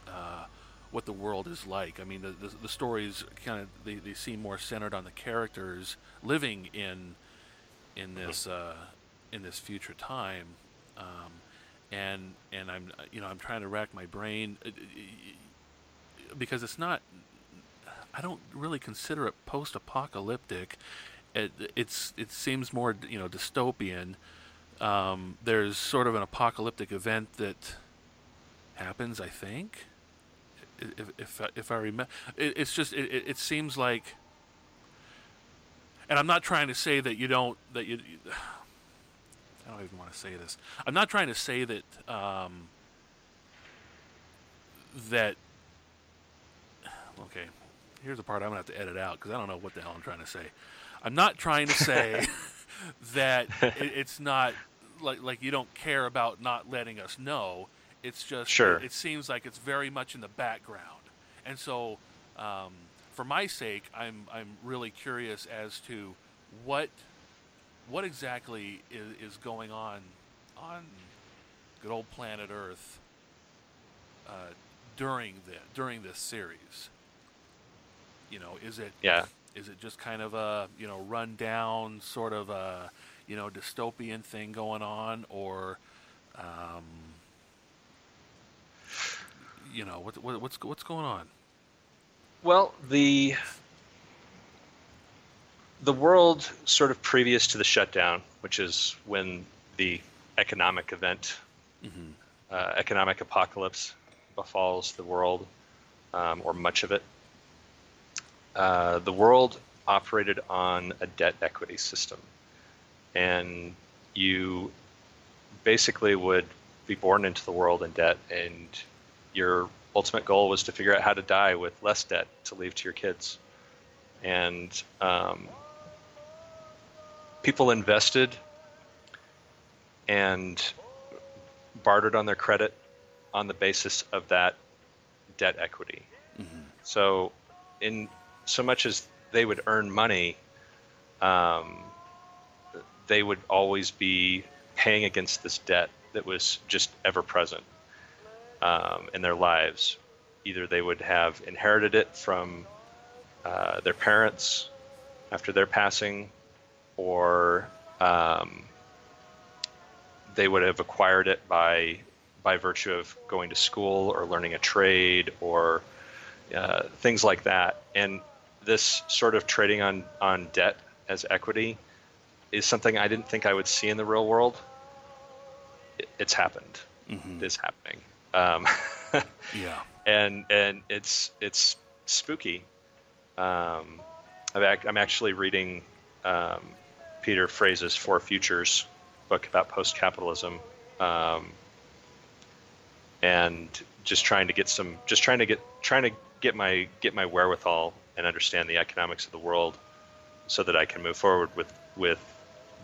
uh, what the world is like. I mean, the the, the stories kind of they, they seem more centered on the characters living in in this uh, in this future time, um, and and I'm you know I'm trying to rack my brain uh, because it's not. I don't really consider it post-apocalyptic. It, it's it seems more you know dystopian. Um, there's sort of an apocalyptic event that happens, I think. if if, if I remember, it, it's just it, it seems like, and I'm not trying to say that you don't that you. I don't even want to say this. I'm not trying to say that um, that. Okay, here's the part I'm gonna have to edit out because I don't know what the hell I'm trying to say. I'm not trying to say [laughs] that [laughs] it, it's not like like you don't care about not letting us know. It's just Sure. it, it seems like it's very much in the background, and so um, for my sake, I'm I'm really curious as to what what exactly is, is going on on good old planet Earth uh, during the during this series. You know, is it Yeah. is it just kind of a you know run down sort of a you know dystopian thing going on, or um, you know what, what what's what's going on? Well, the the world sort of previous to the shutdown, which is when the economic event, uh, economic apocalypse befalls the world, um, or much of it. Uh, the world operated on a debt equity system, and you basically would be born into the world in debt, and your ultimate goal was to figure out how to die with less debt to leave to your kids. And um, people invested and bartered on their credit on the basis of that debt equity. So, in so much as they would earn money, um, they would always be paying against this debt that was just ever present um, in their lives. Either they would have inherited it from uh, their parents after their passing, or um, they would have acquired it by by virtue of going to school or learning a trade or uh, things like that. And this sort of trading on on debt as equity is something I didn't think I would see in the real world. It- It's happened. Mhm. It's happening. Um, [laughs] Yeah. and and it's it's spooky. Um, I'm, ac- I'm actually reading um, Peter Frase's Four Futures book about post-capitalism, um, and just trying to get some, just trying to get trying to get my get my wherewithal and understand the economics of the world, so that I can move forward with with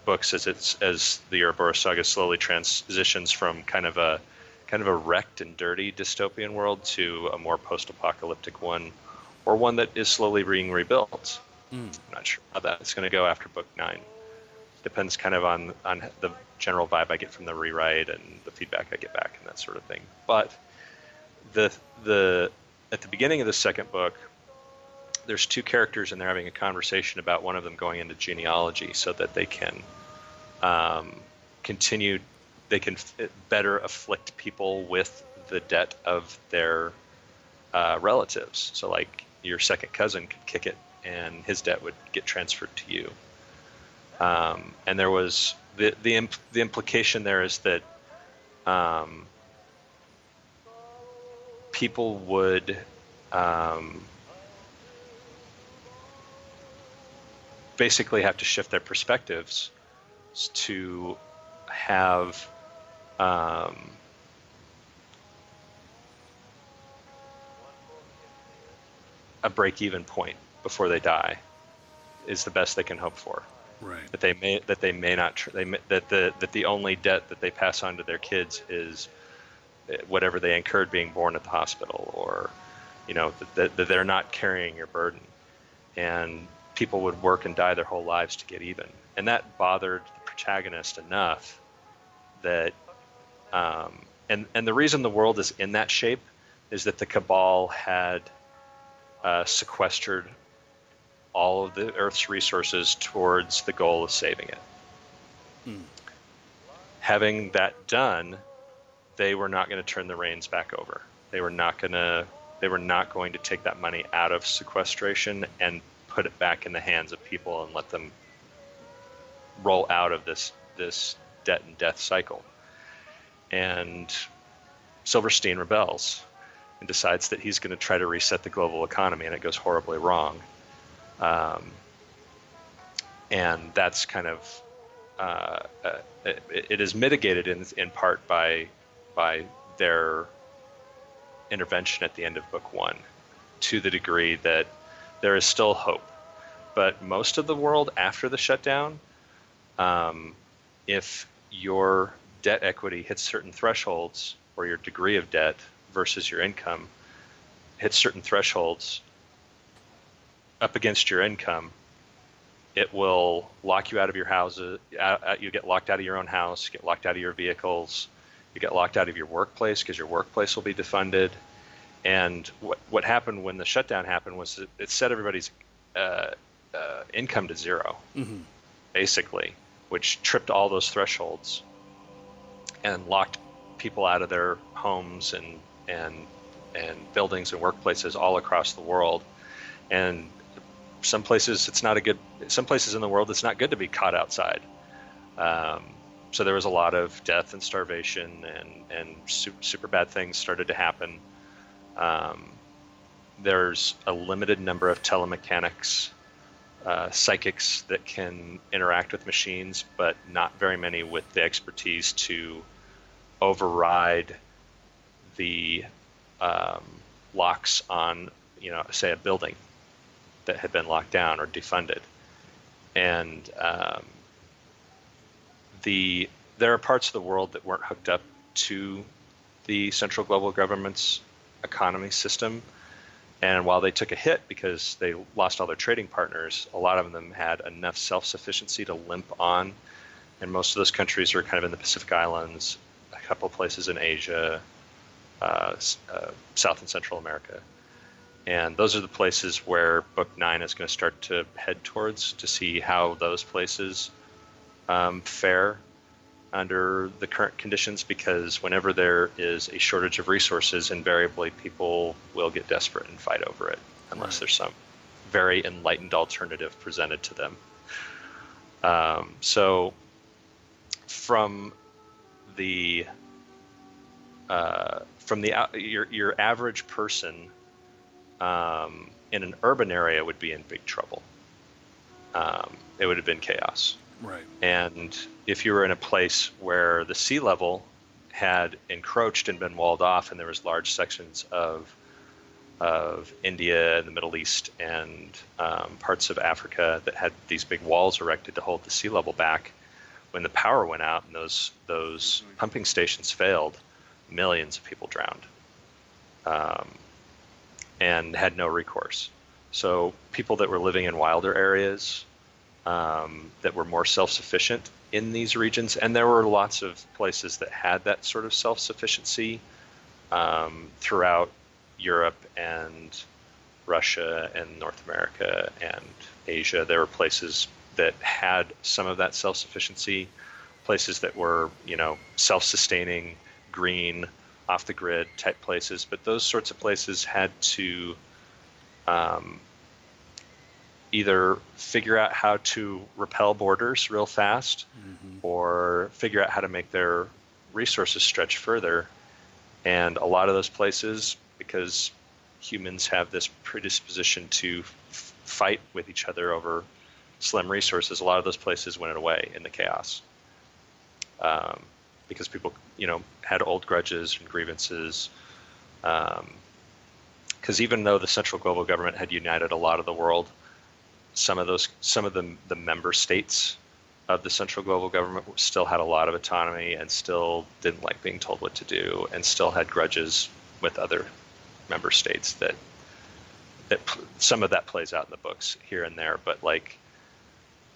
books as it's as the Uroboros saga slowly transitions from kind of a kind of a wrecked and dirty dystopian world to a more post-apocalyptic one, or one that is slowly being rebuilt. Mm. I'm not sure how that's going to go after book nine. Depends kind of on on the general vibe I get from the rewrite and the feedback I get back and that sort of thing. But the the at the beginning of the second book, there's two characters and they're having a conversation about one of them going into genealogy so that they can um, continue they can better afflict people with the debt of their uh, relatives. So, like your second cousin could kick it, and his debt would get transferred to you. Um, and there was the the imp- the implication there is that um, people would. Um, basically have to shift their perspectives to have um, a break-even point before they die is the best they can hope for. Right. That they may that they may not tr- they may, that the that the only debt that they pass on to their kids is uh, whatever they incurred being born at the hospital, or you know that, that they're not carrying your burden, and people would work and die their whole lives to get even, and that bothered the protagonist enough that um, and and the reason the world is in that shape is that the cabal had uh, sequestered all of the Earth's resources towards the goal of saving it. Hmm. Having that done, they were not going to turn the reins back over. They were not going to. They were not going to take that money out of sequestration and put it back in the hands of people and let them roll out of this this debt and death cycle. And Silverstein rebels, and decides that he's going to try to reset the global economy, and it goes horribly wrong. Um, and that's kind of uh, uh, it, it is mitigated in in part by by their intervention at the end of book one, to the degree that there is still hope. But most of the world after the shutdown, um, if your debt equity hits certain thresholds, or your degree of debt versus your income hits certain thresholds up against your income, it will lock you out of your houses. You get locked out of your own house, you get locked out of your vehicles, you get locked out of your workplace because your workplace will be defunded. And what what happened when the shutdown happened was it, it set everybody's uh, uh, income to 0 mm-hmm. basically, which tripped all those thresholds and locked people out of their homes and and and buildings and workplaces all across the world. And some places it's not a good. Some places in the world it's not good to be caught outside. Um, so there was a lot of death and starvation and and super, super bad things started to happen. Um, there's a limited number of telemechanics uh, psychics that can interact with machines, but not very many with the expertise to override the um, locks on, you know, say a building that had been locked down or defunded. And um, the there are parts of the world that weren't hooked up to the central global government's economy system. And while they took a hit because they lost all their trading partners, a lot of them had enough self sufficiency to limp on. And most of those countries are kind of in the Pacific Islands, a couple places in Asia, uh, uh, South and Central America. And those are the places where Book Nine is going to start to head towards to see how those places um, fare under the current conditions. Because whenever there is a shortage of resources, invariably people will get desperate and fight over it, unless Right. there's some very enlightened alternative presented to them. Um, so, from the uh, from the your your average person um, in an urban area would be in big trouble. Um, it would have been chaos. Right. And if you were in a place where the sea level had encroached and been walled off, and there was large sections of of India and the Middle East and um, parts of Africa that had these big walls erected to hold the sea level back, when the power went out and those those pumping stations failed, millions of people drowned, um, and had no recourse. So people that were living in wilder areas um, that were more self-sufficient in these regions, and there were lots of places that had that sort of self-sufficiency um, throughout Europe and Russia and North America and Asia. There were places that had some of that self-sufficiency, places that were you know self-sustaining, green, off the grid type places. But those sorts of places had to um, either figure out how to repel borders real fast or figure out how to make their resources stretch further. And a lot of those places, because humans have this predisposition to f- fight with each other over slim resources, a lot of those places went away in the chaos. Um, because people, you know, had old grudges and grievances. Because even though the central global government had united a lot of the world, some of those, some of the the member states of the central global government still had a lot of autonomy and still didn't like being told what to do, and still had grudges with other member states that that some of that plays out in the books here and there, but like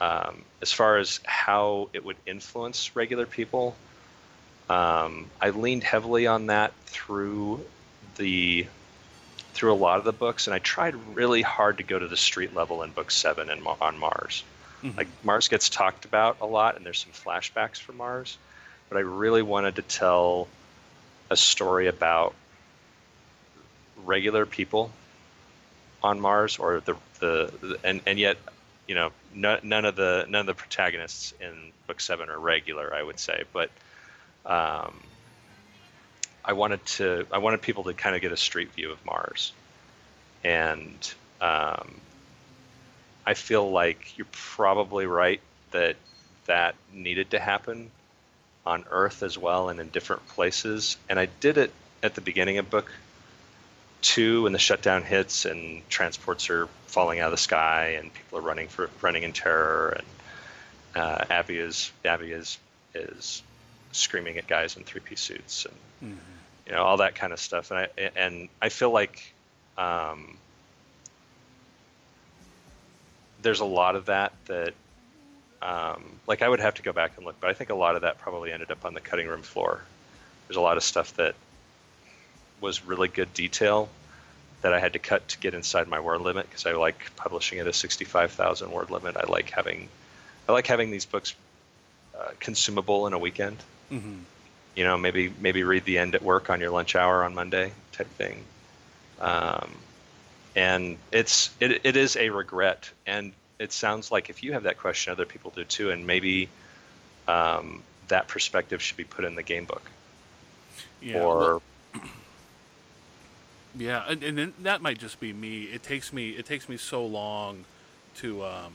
um, as far as how it would influence regular people, um, I leaned heavily on that through the through a lot of the books, and I tried really hard to go to the street level in book seven and on Mars. Like Mars gets talked about a lot, and there's some flashbacks for Mars, but I really wanted to tell a story about regular people on Mars, or the the, the and and yet, you know, no, none of the none of the protagonists in book seven are regular, I would say, but um, I wanted to I wanted people to kind of get a street view of Mars, and um, I feel like you're probably right that that needed to happen on Earth as well and in different places. And I did it at the beginning of book two when the shutdown hits and transports are falling out of the sky and people are running for running in terror and uh, Abby is Abby is is screaming at guys in three piece suits and mm-hmm. you know all that kind of stuff. And I and I feel like um, there's a lot of that that um, like I would have to go back and look, but I think a lot of that probably ended up on the cutting room floor. There's a lot of stuff that was really good detail that I had to cut to get inside my word limit because I like publishing at a 65,000 word limit. I like having, I like having these books uh, consumable in a weekend. Mm-hmm. You know, maybe maybe read the end at work on your lunch hour on Monday type thing. Um, and it's it, it is a regret, and it sounds like if you have that question, other people do too, and maybe um, that perspective should be put in the game book. Yeah, or well, yeah, and, and that might just be me. It takes me it takes me so long to um,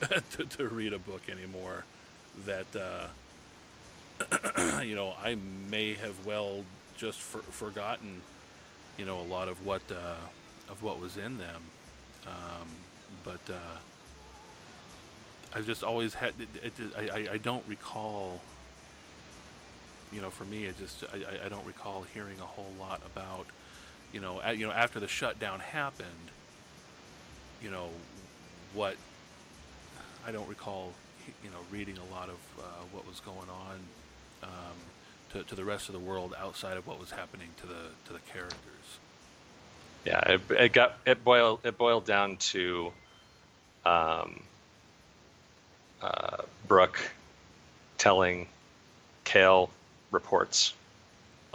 [laughs] to, to read a book anymore that uh, [clears throat] you know, I may have well just for, forgotten, you know, a lot of what uh, of what was in them. Um, but uh, I've just always had. It, it, I, I don't recall. You know, for me, it just I, I don't recall hearing a whole lot about. You know, at, you know, after the shutdown happened. You know, what I don't recall you know reading a lot of uh, what was going on um, to, to the rest of the world outside of what was happening to the to the characters. Yeah, it, it got it boiled it boiled down to um, uh, Brooke telling Cale reports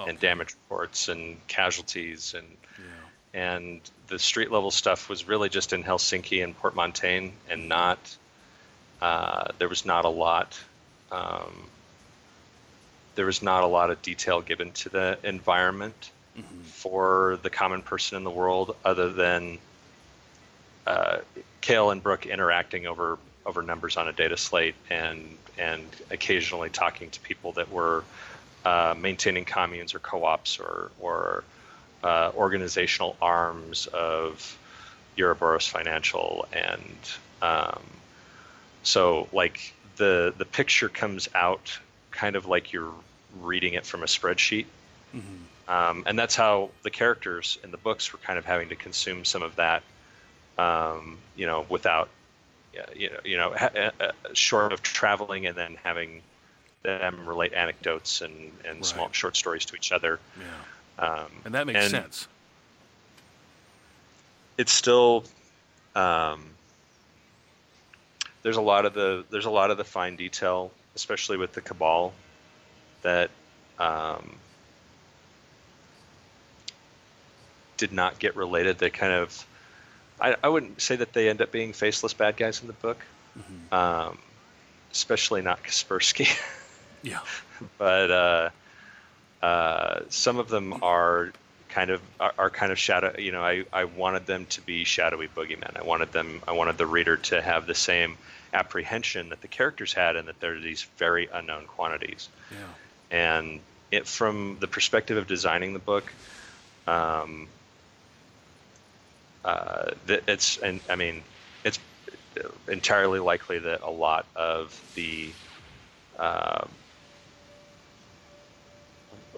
and damage reports and casualties and yeah. and the street level stuff was really just in Helsinki and Port Montaigne and not uh, there was not a lot. Um, there was not a lot of detail given to the environment mm-hmm. for the common person in the world, other than uh, Cale and Brooke interacting over over numbers on a data slate and and occasionally talking to people that were uh, maintaining communes or co-ops or or uh, organizational arms of Uroboros Financial and um, so like the the picture comes out kind of like you're reading it from a spreadsheet. Mm-hmm. Um, and that's how the characters in the books were kind of having to consume some of that, um, you know, without, you know, you know, ha- uh, short of traveling and then having them relate anecdotes and, and right. small short stories to each other. Yeah. Um, and that makes and sense. It's still, um, there's a lot of the there's a lot of the fine detail, especially with the cabal, that um, did not get related. They kind of I, I wouldn't say that they end up being faceless bad guys in the book, mm-hmm. um, especially not Kaspersky. [laughs] yeah, but uh, uh, some of them are kind of are, are, kind of shadow you know I, I wanted them to be shadowy boogeymen i wanted them i wanted the reader to have the same apprehension that the characters had and that they're these very unknown quantities yeah. and it from the perspective of designing the book um, uh, it's and i mean it's entirely likely that a lot of the uh,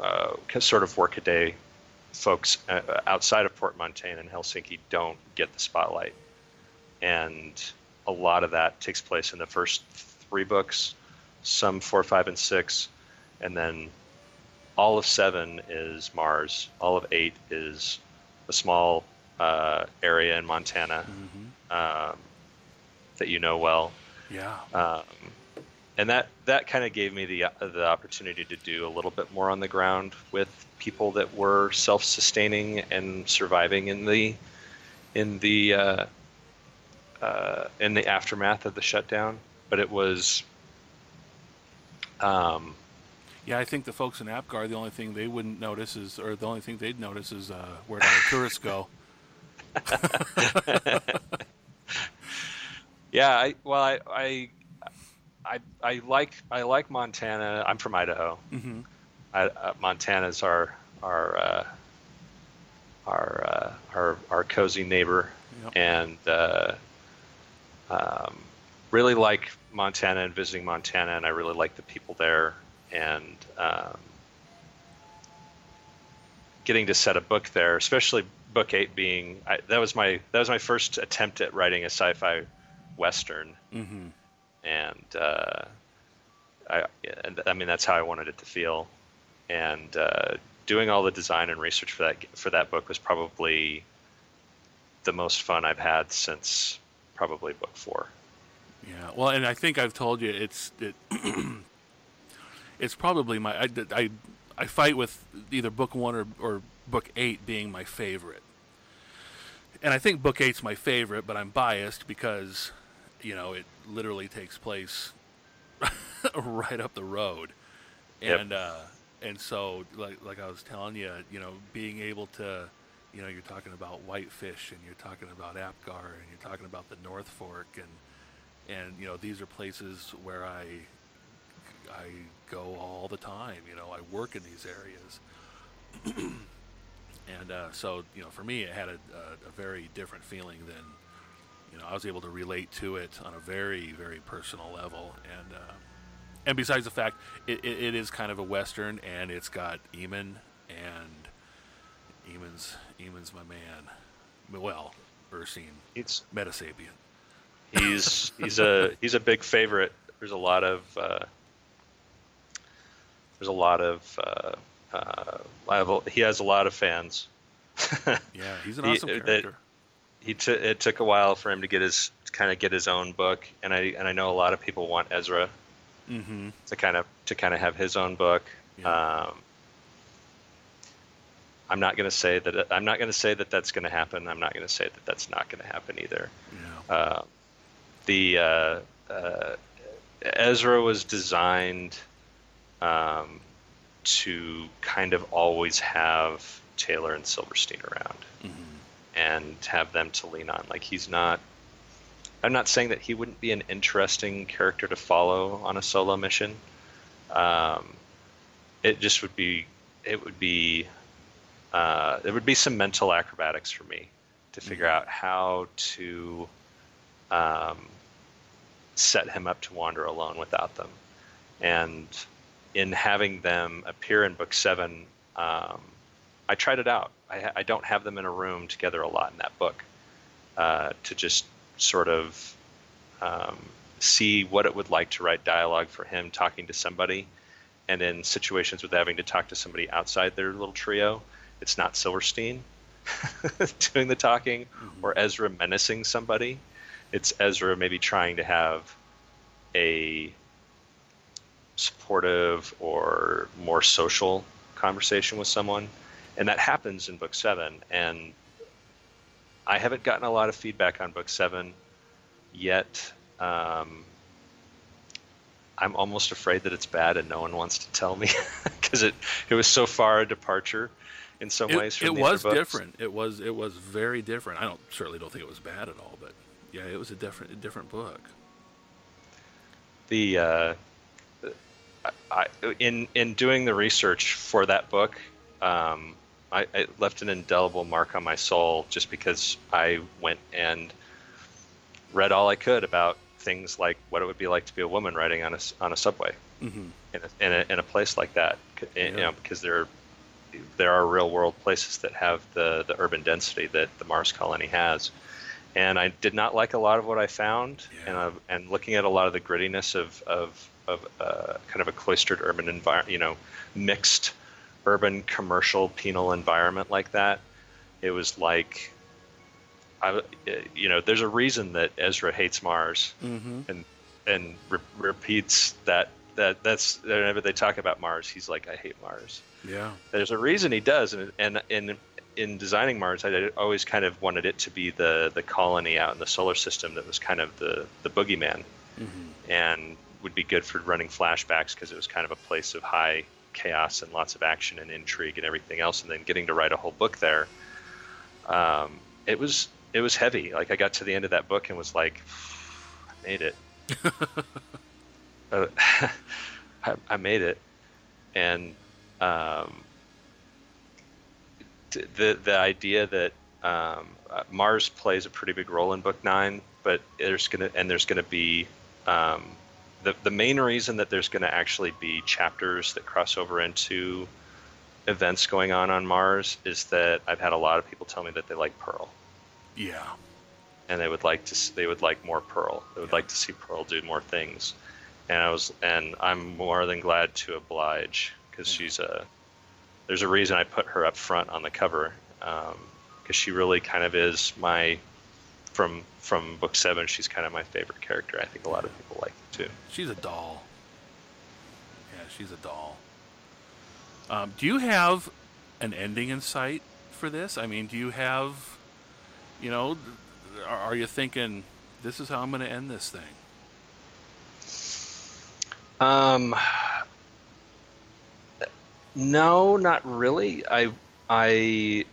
uh, sort of workaday folks uh, outside of Port Montaigne and Helsinki don't get the spotlight. And a lot of that takes place in the first three books, some four, five, and six. And then all of seven is Mars. All of eight is a small uh, area in Montana mm-hmm. um, that you know well. Yeah. Um, and that that kind of gave me the the opportunity to do a little bit more on the ground with people that were self-sustaining and surviving in the in the uh, uh, in the aftermath of the shutdown. But it was, um, Yeah, I think the folks in Apgar, the only thing they wouldn't notice is, or the only thing they'd notice is uh, where the [laughs] tourists go. [laughs] yeah, I, well, I, I, I, I like I like Montana. I'm from Idaho. hmm I, uh, Montana's our our uh, our, uh, our our cozy neighbor, Yep. and uh, um, really like Montana and visiting Montana, and I really like the people there, and um, getting to set a book there, especially book eight being I, that was my that was my first attempt at writing a sci-fi western, hmm and uh, I and I mean that's how I wanted it to feel, and uh, doing all the design and research for that for that book was probably the most fun I've had since probably book four. Yeah, well, and I think I've told you it's it, [clears throat] it's probably my I, I I fight with either book one or or book eight being my favorite, and I think book eight's my favorite, but I'm biased because you know it literally takes place [laughs] right up the road, Yep. and uh, and so like like I was telling you, you know, being able to. You know, you're talking about Whitefish, and you're talking about Apgar, and you're talking about the North Fork, and and you know these are places where I I go all the time. You know, I work in these areas, [clears throat] and uh, so you know, for me, it had a, a, a very different feeling than you know I was able to relate to it on a very very personal level, and uh, and besides the fact it, it, it is kind of a western, and it's got Eamon, and Eamon's Eamon's my man. Well, Ursine, It's Metasapien. he's he's a he's a big favorite. There's a lot of uh, there's a lot of uh, uh, I have a- he has a lot of fans. [laughs] Yeah, he's an He- awesome that- character. he took it took a while for him to get his kind of get his own book, and I and I know a lot of people want Ezra mm-hmm. to kind of to kind of have his own book. Yeah. Um, I'm not going to say that I'm not going to say that that's going to happen. I'm not going to say that that's not going to happen either. Yeah. Uh, the uh, uh, Ezra was designed um, to kind of always have Taylor and Silverstein around Mhm. and have them to lean on. Like he's not. I'm not saying that he wouldn't be an interesting character to follow on a solo mission. Um, it just would be. It would be. Uh, there would be some mental acrobatics for me to figure out how to um, set him up to wander alone without them. And in having them appear in book seven, um, I tried it out. I, I don't have them in a room together a lot in that book uh, to just sort of um, see what it would like to write dialogue for him talking to somebody. And in situations with having to talk to somebody outside their little trio, it's not Silverstein [laughs] doing the talking or Ezra menacing somebody. It's Ezra maybe trying to have a supportive or more social conversation with someone. And that happens in book seven. And I haven't gotten a lot of feedback on book seven yet. Um, I'm almost afraid that it's bad and no one wants to tell me [laughs] because it, it was so far a departure in some It, ways from it was different. It was it was very different. I don't certainly don't think it was bad at all, but yeah, it was a different a different book. the uh, I, in in doing the research for that book, um, I, I left an indelible mark on my soul just because I went and read all I could about things like what it would be like to be a woman riding on a on a subway hmm in a, in a, in a place like that. You Yeah. know, because there there are real world places that have the the urban density that the Mars colony has. And I did not like a lot of what I found, and Yeah. uh, and looking at a lot of the grittiness of of of uh, kind of a cloistered urban environment, you know, mixed urban commercial penal environment like that, it was like, I, you know, there's a reason that Ezra hates Mars hmm and and re- repeats that that that's whenever they talk about Mars, he's like, I hate Mars. Yeah. There's a reason he does, and and in in designing Mars, I always kind of wanted it to be the the colony out in the solar system that was kind of the the boogeyman, hmm and would be good for running flashbacks because it was kind of a place of high chaos and lots of action and intrigue and everything else. And then getting to write a whole book there, um, it was it was heavy. Like I got to the end of that book and was like, I made it. [laughs] uh, [laughs] I, I, made it, and um, the the idea that um, uh, Mars plays a pretty big role in book nine, but there's gonna and there's gonna be um, the the main reason that there's gonna actually be chapters that cross over into events going on on Mars is that I've had a lot of people tell me that they like Pearl. Yeah. And they would like to they would like more Pearl. They would yeah. like to see Pearl do more things. And I was and I'm more than glad to oblige because she's a there's a reason I put her up front on the cover because um, she really kind of is my from from book seven. She's kind of my favorite character. I think a lot of people like too. She's a doll. Yeah, she's a doll. Um, do you have an ending in sight for this? I mean, do you have, you know, are you thinking this is how I'm going to end this thing? Um, no, not really. I, I,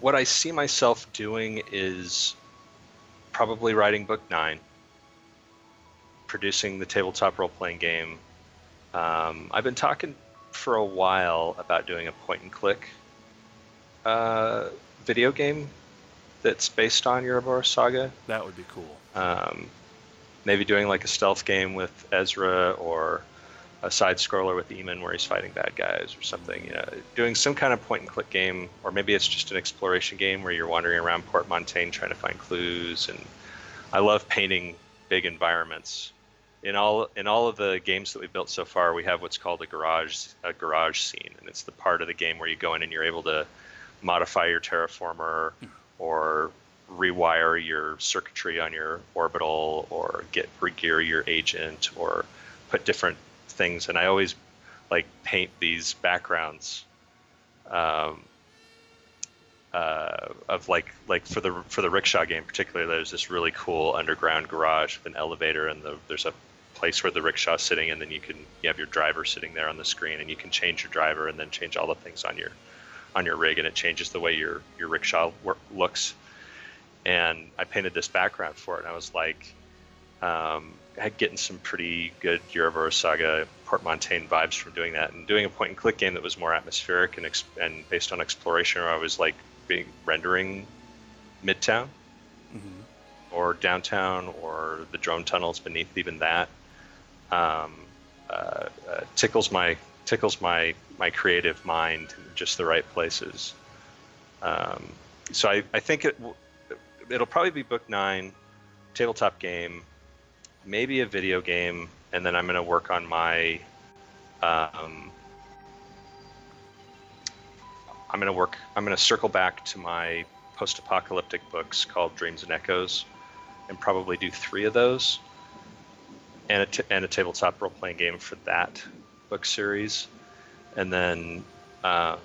what I see myself doing is probably writing book nine, producing the tabletop role playing game. Um, I've been talking for a while about doing a point and click uh, video game that's based on Uroboros Saga. That would be cool. Um, maybe doing like a stealth game with Ezra or a side scroller with Eamon where he's fighting bad guys or something. You know, doing some kind of point and click game, or maybe it's just an exploration game where you're wandering around Port Montaigne trying to find clues. And I love painting big environments in all in all of the games that we've built so far, we have what's called a garage a garage scene, and it's the part of the game where you go in and you're able to modify your terraformer hmm. or rewire your circuitry on your orbital or get regear your agent or put different things. And I always like paint these backgrounds um, uh, of like like for the for the rickshaw game particularly there's this really cool underground garage with an elevator and the, there's a place where the rickshaw's sitting, and then you can you have your driver sitting there on the screen, and you can change your driver and then change all the things on your on your rig, and it changes the way your your rickshaw work, looks. And I painted this background for it, and I was like, um, getting some pretty good Uroboros Saga Port Montaigne vibes from doing that, and doing a point and click game that was more atmospheric and ex- and based on exploration, where I was like being rendering Midtown. Mm-hmm. Or downtown, or the drone tunnels beneath even that, um, uh, uh, tickles my tickles my my creative mind in just the right places. Um, so I, I think it it'll probably be book nine, tabletop game, maybe a video game, and then I'm going to work on my. Um, I'm going to work. I'm going to circle back to my post-apocalyptic books called Dreams and Echoes, and probably do three of those and a, t- and a tabletop role playing game for that book series, and then um,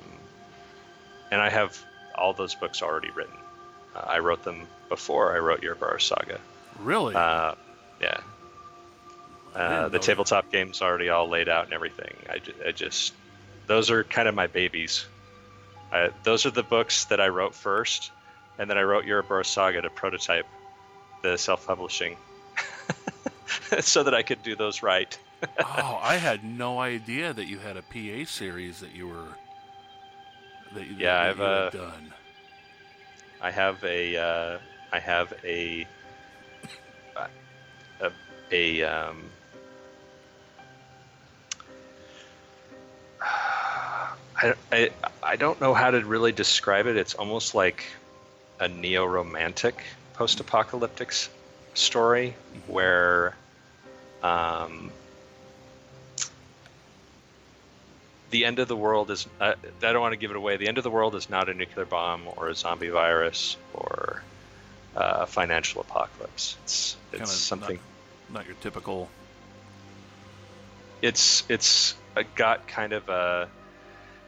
and I have all those books already written. Uh, I wrote them before I wrote Uroboros Saga. Really? Uh, yeah. Uh, the tabletop that. game's already all laid out and everything. I, I just those are kind of my babies. I, those are the books that I wrote first, and then I wrote Uroboros Saga to prototype the self-publishing [laughs] so that I could do those right. [laughs] oh, I had no idea that you had a PA series that you were that, yeah, that I've uh, done. I have a uh, I have a a, a um, I, I, I don't know how to really describe it. It's almost like a neo romantic post apocalyptic story where um, the end of the world is uh, i don't want to give it away the end of the world is not a nuclear bomb or a zombie virus or uh, financial apocalypse it's it's kind of something not, not, your typical it's it's got kind of a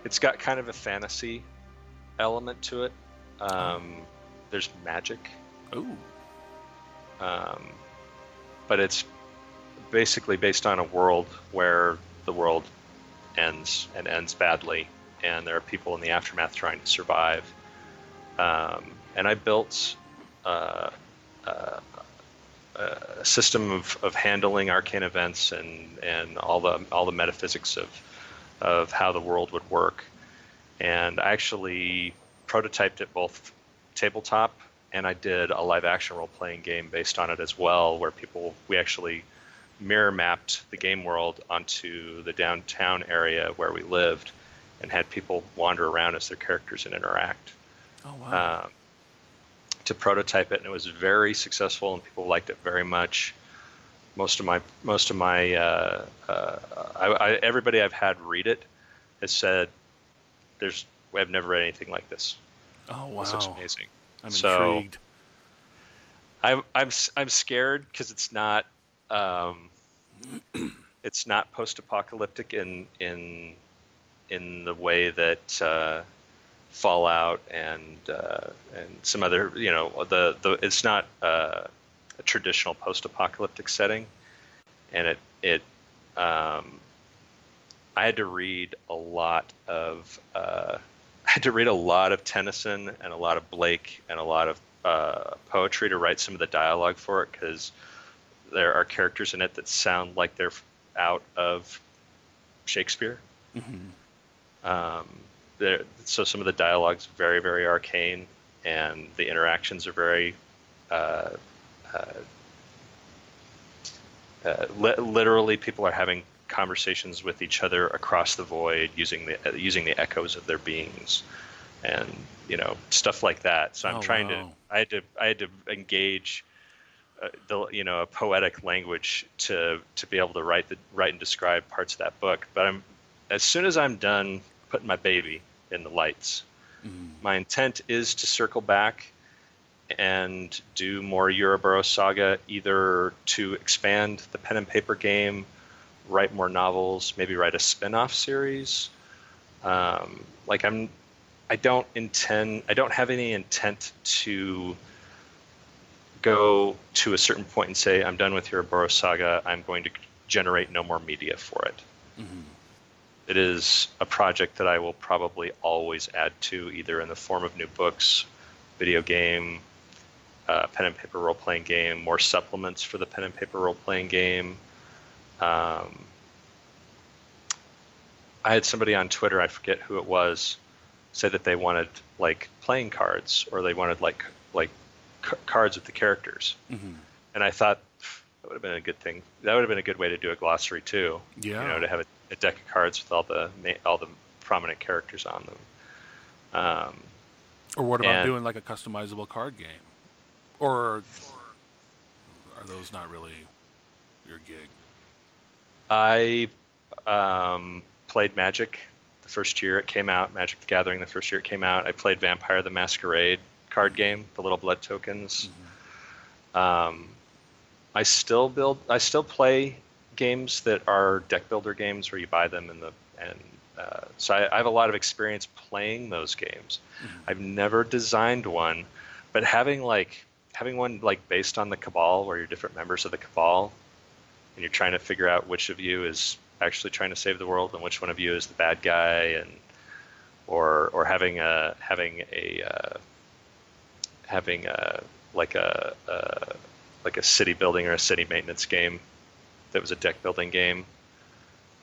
it's got kind of a fantasy element to it um, oh. there's magic Ooh. Um, but it's basically based on a world where the world ends and ends badly, and there are people in the aftermath trying to survive. Um, and I built uh, uh, a system of, of handling arcane events and, and all the all the metaphysics of of how the world would work. And I actually prototyped it both tabletop and I did a live action role playing game based on it as well, where people we actually mirror mapped the game world onto the downtown area where we lived and had people wander around as their characters and interact. Oh wow! Um, to prototype it, and it was very successful, and people liked it very much. Most of my most of my uh, uh, I, I, everybody I've had read it has said there's I've never read anything like this. Oh wow! This looks amazing. I'm So- intrigued. I'm I'm I'm scared because it's not um, it's not post-apocalyptic in in in the way that uh, Fallout and uh, and some other you know the the it's not uh, a traditional post-apocalyptic setting, and it it um, I had to read a lot of uh, [laughs] I had to read a lot of Tennyson and a lot of Blake and a lot of uh, poetry to write some of the dialogue for it because there are characters in it that sound like they're out of Shakespeare. Mhm. Um, there, so some of the dialogue's very, very arcane, and the interactions are very, uh, uh, uh, li- literally, people are having conversations with each other across the void using the uh, using the echoes of their beings, and you know stuff like that. So I'm Oh, trying wow. to, I had to, I had to engage. Uh, the you know a poetic language to to be able to write the write and describe parts of that book. But I'm as soon as I'm done putting my baby in the lights, Mhm. my intent is to circle back and do more Uroboros Saga, either to expand the pen and paper game, write more novels, maybe write a spin-off series. Um, like I'm, I don't intend, I don't have any intent to go to a certain point and say I'm done with Uroboros Saga. I'm going to generate no more media for it Mhm. It is a project that I will probably always add to, either in the form of new books, video game, uh, pen and paper role playing game, more supplements for the pen and paper role playing game. Um, I had somebody on Twitter, I forget who it was, say that they wanted like playing cards or they wanted like like c- cards with the characters, Mhm. and I thought that would have been a good thing. That would have been a good way to do a glossary too Yeah. you know, to have a, a deck of cards with all the all the prominent characters on them. Um, Or what about And- doing like a customizable card game? Or are those not really your gig? I um, played Magic the first year it came out. Magic the Gathering the first year it came out. I played Vampire the Masquerade card game, the little blood tokens. Um, I still build. I still play games that are deck builder games where you buy them in the and uh, so I, I have a lot of experience playing those games. I've never designed one, but having like having one like based on the Cabal, where you're different members of the Cabal, and you're trying to figure out which of you is actually trying to save the world and which one of you is the bad guy, and or or having a having a uh, having a like a, a like a city building or a city maintenance game that was a deck building game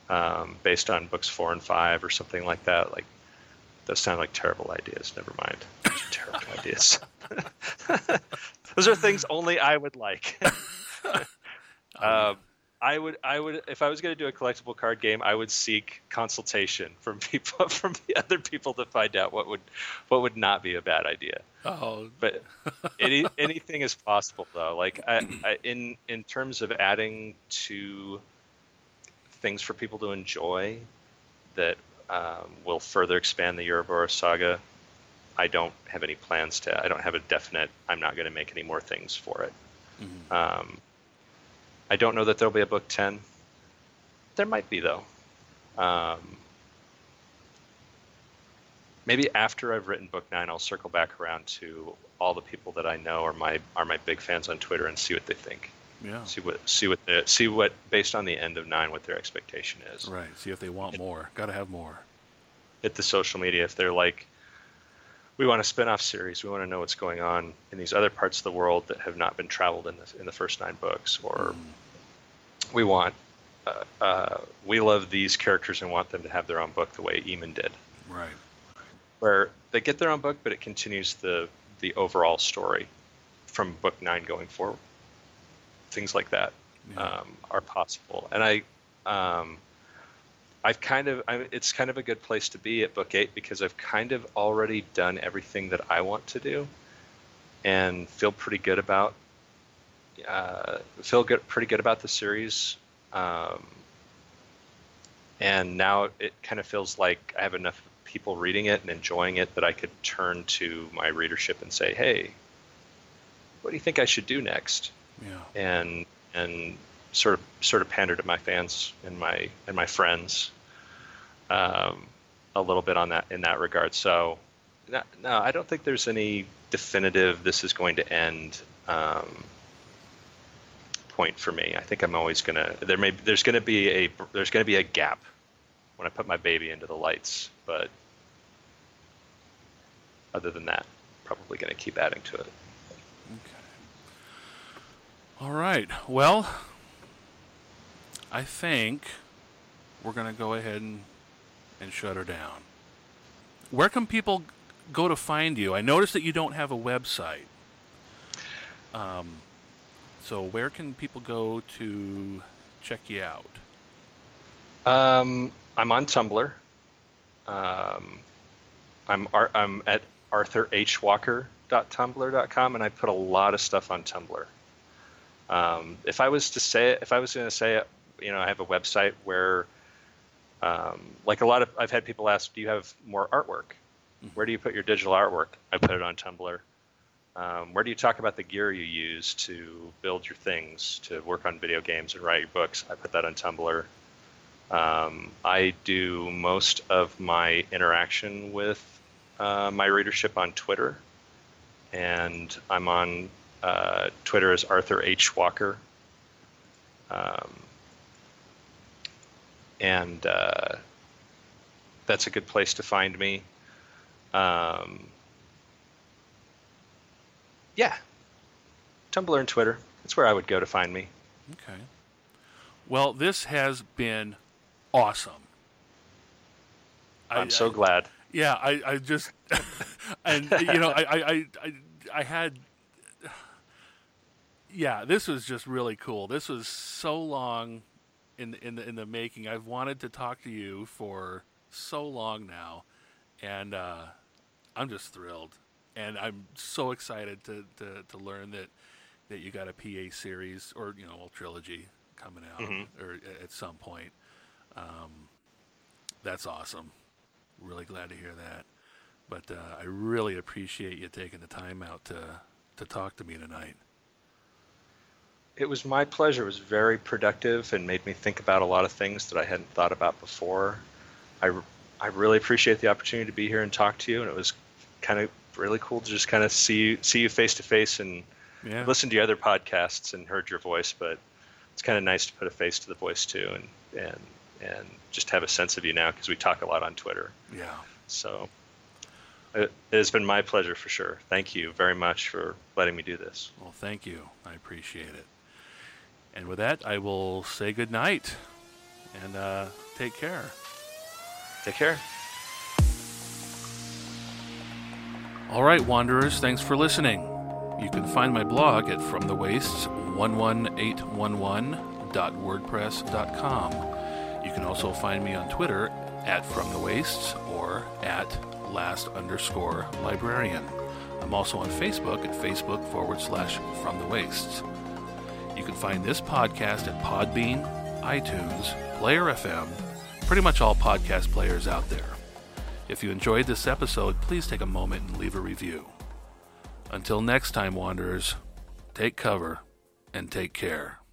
um, based on books four and five or something like that. Like those sound like terrible ideas. Never mind. Those are terrible [laughs] ideas. [laughs] those are things only I would like. [laughs] um, I would, I would, if I was going to do a collectible card game, I would seek consultation from [laughs] people, from the other people to find out what would, what would not be a bad idea. Oh, but any, [laughs] anything is possible though. Like I, I, in in terms of adding to things for people to enjoy that um, will further expand the Uroboros saga I don't have any plans to I don't have a definite I'm not going to make any more things for it. Mhm. um, I don't know that there'll be a book 10 there might be though um, maybe after I've written book nine, I'll circle back around to all the people that I know are my are my big fans on Twitter and see what they think. Yeah. See what see what the, see what based on the end of nine what their expectation is. Right. See if they want more. Got to have more. Hit the social media if they're like, we want a spin-off series. We want to know what's going on in these other parts of the world that have not been traveled in the in the first nine books, or we want. Uh, uh, we love these characters and want them to have their own book the way Eamon did. Right. where they get their own book, but it continues the the overall story from book nine going forward. Things like that Yeah. um, are possible, and I, um, I've kind of, I, it's kind of a good place to be at book eight because I've kind of already done everything that I want to do, and feel pretty good about, uh, feel good, pretty good about the series. Um, and now it kind of feels like I have enough people reading it and enjoying it that I could turn to my readership and say, "Hey, what do you think I should do next?" Yeah. and and sort of sort of pander to my fans and my and my friends um, a little bit on that in that regard. So no, no, I don't think there's any definitive this is going to end um, point for me. I think I'm always gonna there may there's gonna be a there's gonna be a gap when I put my baby into the lights, but other than that, probably gonna keep adding to it. Okay. All right. Well, I think we're going to go ahead and, and shut her down. Where can people go to find you? I noticed that you don't have a website. Um, so where can people go to check you out? Um, I'm on Tumblr. Um, I'm ar- I'm at arthurhwalker.tumblr.com, and I put a lot of stuff on Tumblr. Um, if I was to say if I was going to say it, you know, I have a website where, um, like a lot of, I've had people ask, do you have more artwork? Where do you put your digital artwork? I put it on Tumblr. Um, where do you talk about the gear you use to build your things, to work on video games and write your books? I put that on Tumblr. Um, I do most of my interaction with uh, my readership on Twitter, and I'm on uh, Twitter as Arthur H. Walker. Um, and uh, that's a good place to find me. Um, yeah, Tumblr and Twitter. That's where I would go to find me. Okay. Well, this has been awesome. I- I'm so I- glad. Yeah, I, I just [laughs] and you know I, I, I, I, I had yeah, this was just really cool. This was so long in in the in the making. I've wanted to talk to you for so long now, and uh, I'm just thrilled, and I'm so excited to, to, to learn that that you got a PA series or you know a trilogy coming out Mhm. or at some point. Um, that's awesome. Really glad to hear that. But uh, I really appreciate you taking the time out to to talk to me tonight. It was my pleasure. It was very productive and made me think about a lot of things that I hadn't thought about before. I, I really appreciate the opportunity to be here and talk to you, and it was kind of really cool to just kind of see you, see you face to face and Yeah. listen to your other podcasts and heard your voice, but it's kind of nice to put a face to the voice too, and and and just have a sense of you now because we talk a lot on Twitter. Yeah. So it, it has been my pleasure for sure. Thank you very much for letting me do this. Well, thank you. I appreciate it. And with that, I will say good night and uh, take care. Take care. All right, Wanderers, thanks for listening. You can find my blog at fromthewastes11811.wordpress.com. You can also find me on Twitter at fromthewastes or at last underscore librarian. I'm also on Facebook at Facebook forward slash From the Wastes. You can find this podcast at Podbean, iTunes, Player FM, pretty much all podcast players out there. If you enjoyed this episode, please take a moment and leave a review. Until next time, Wanderers, take cover and take care.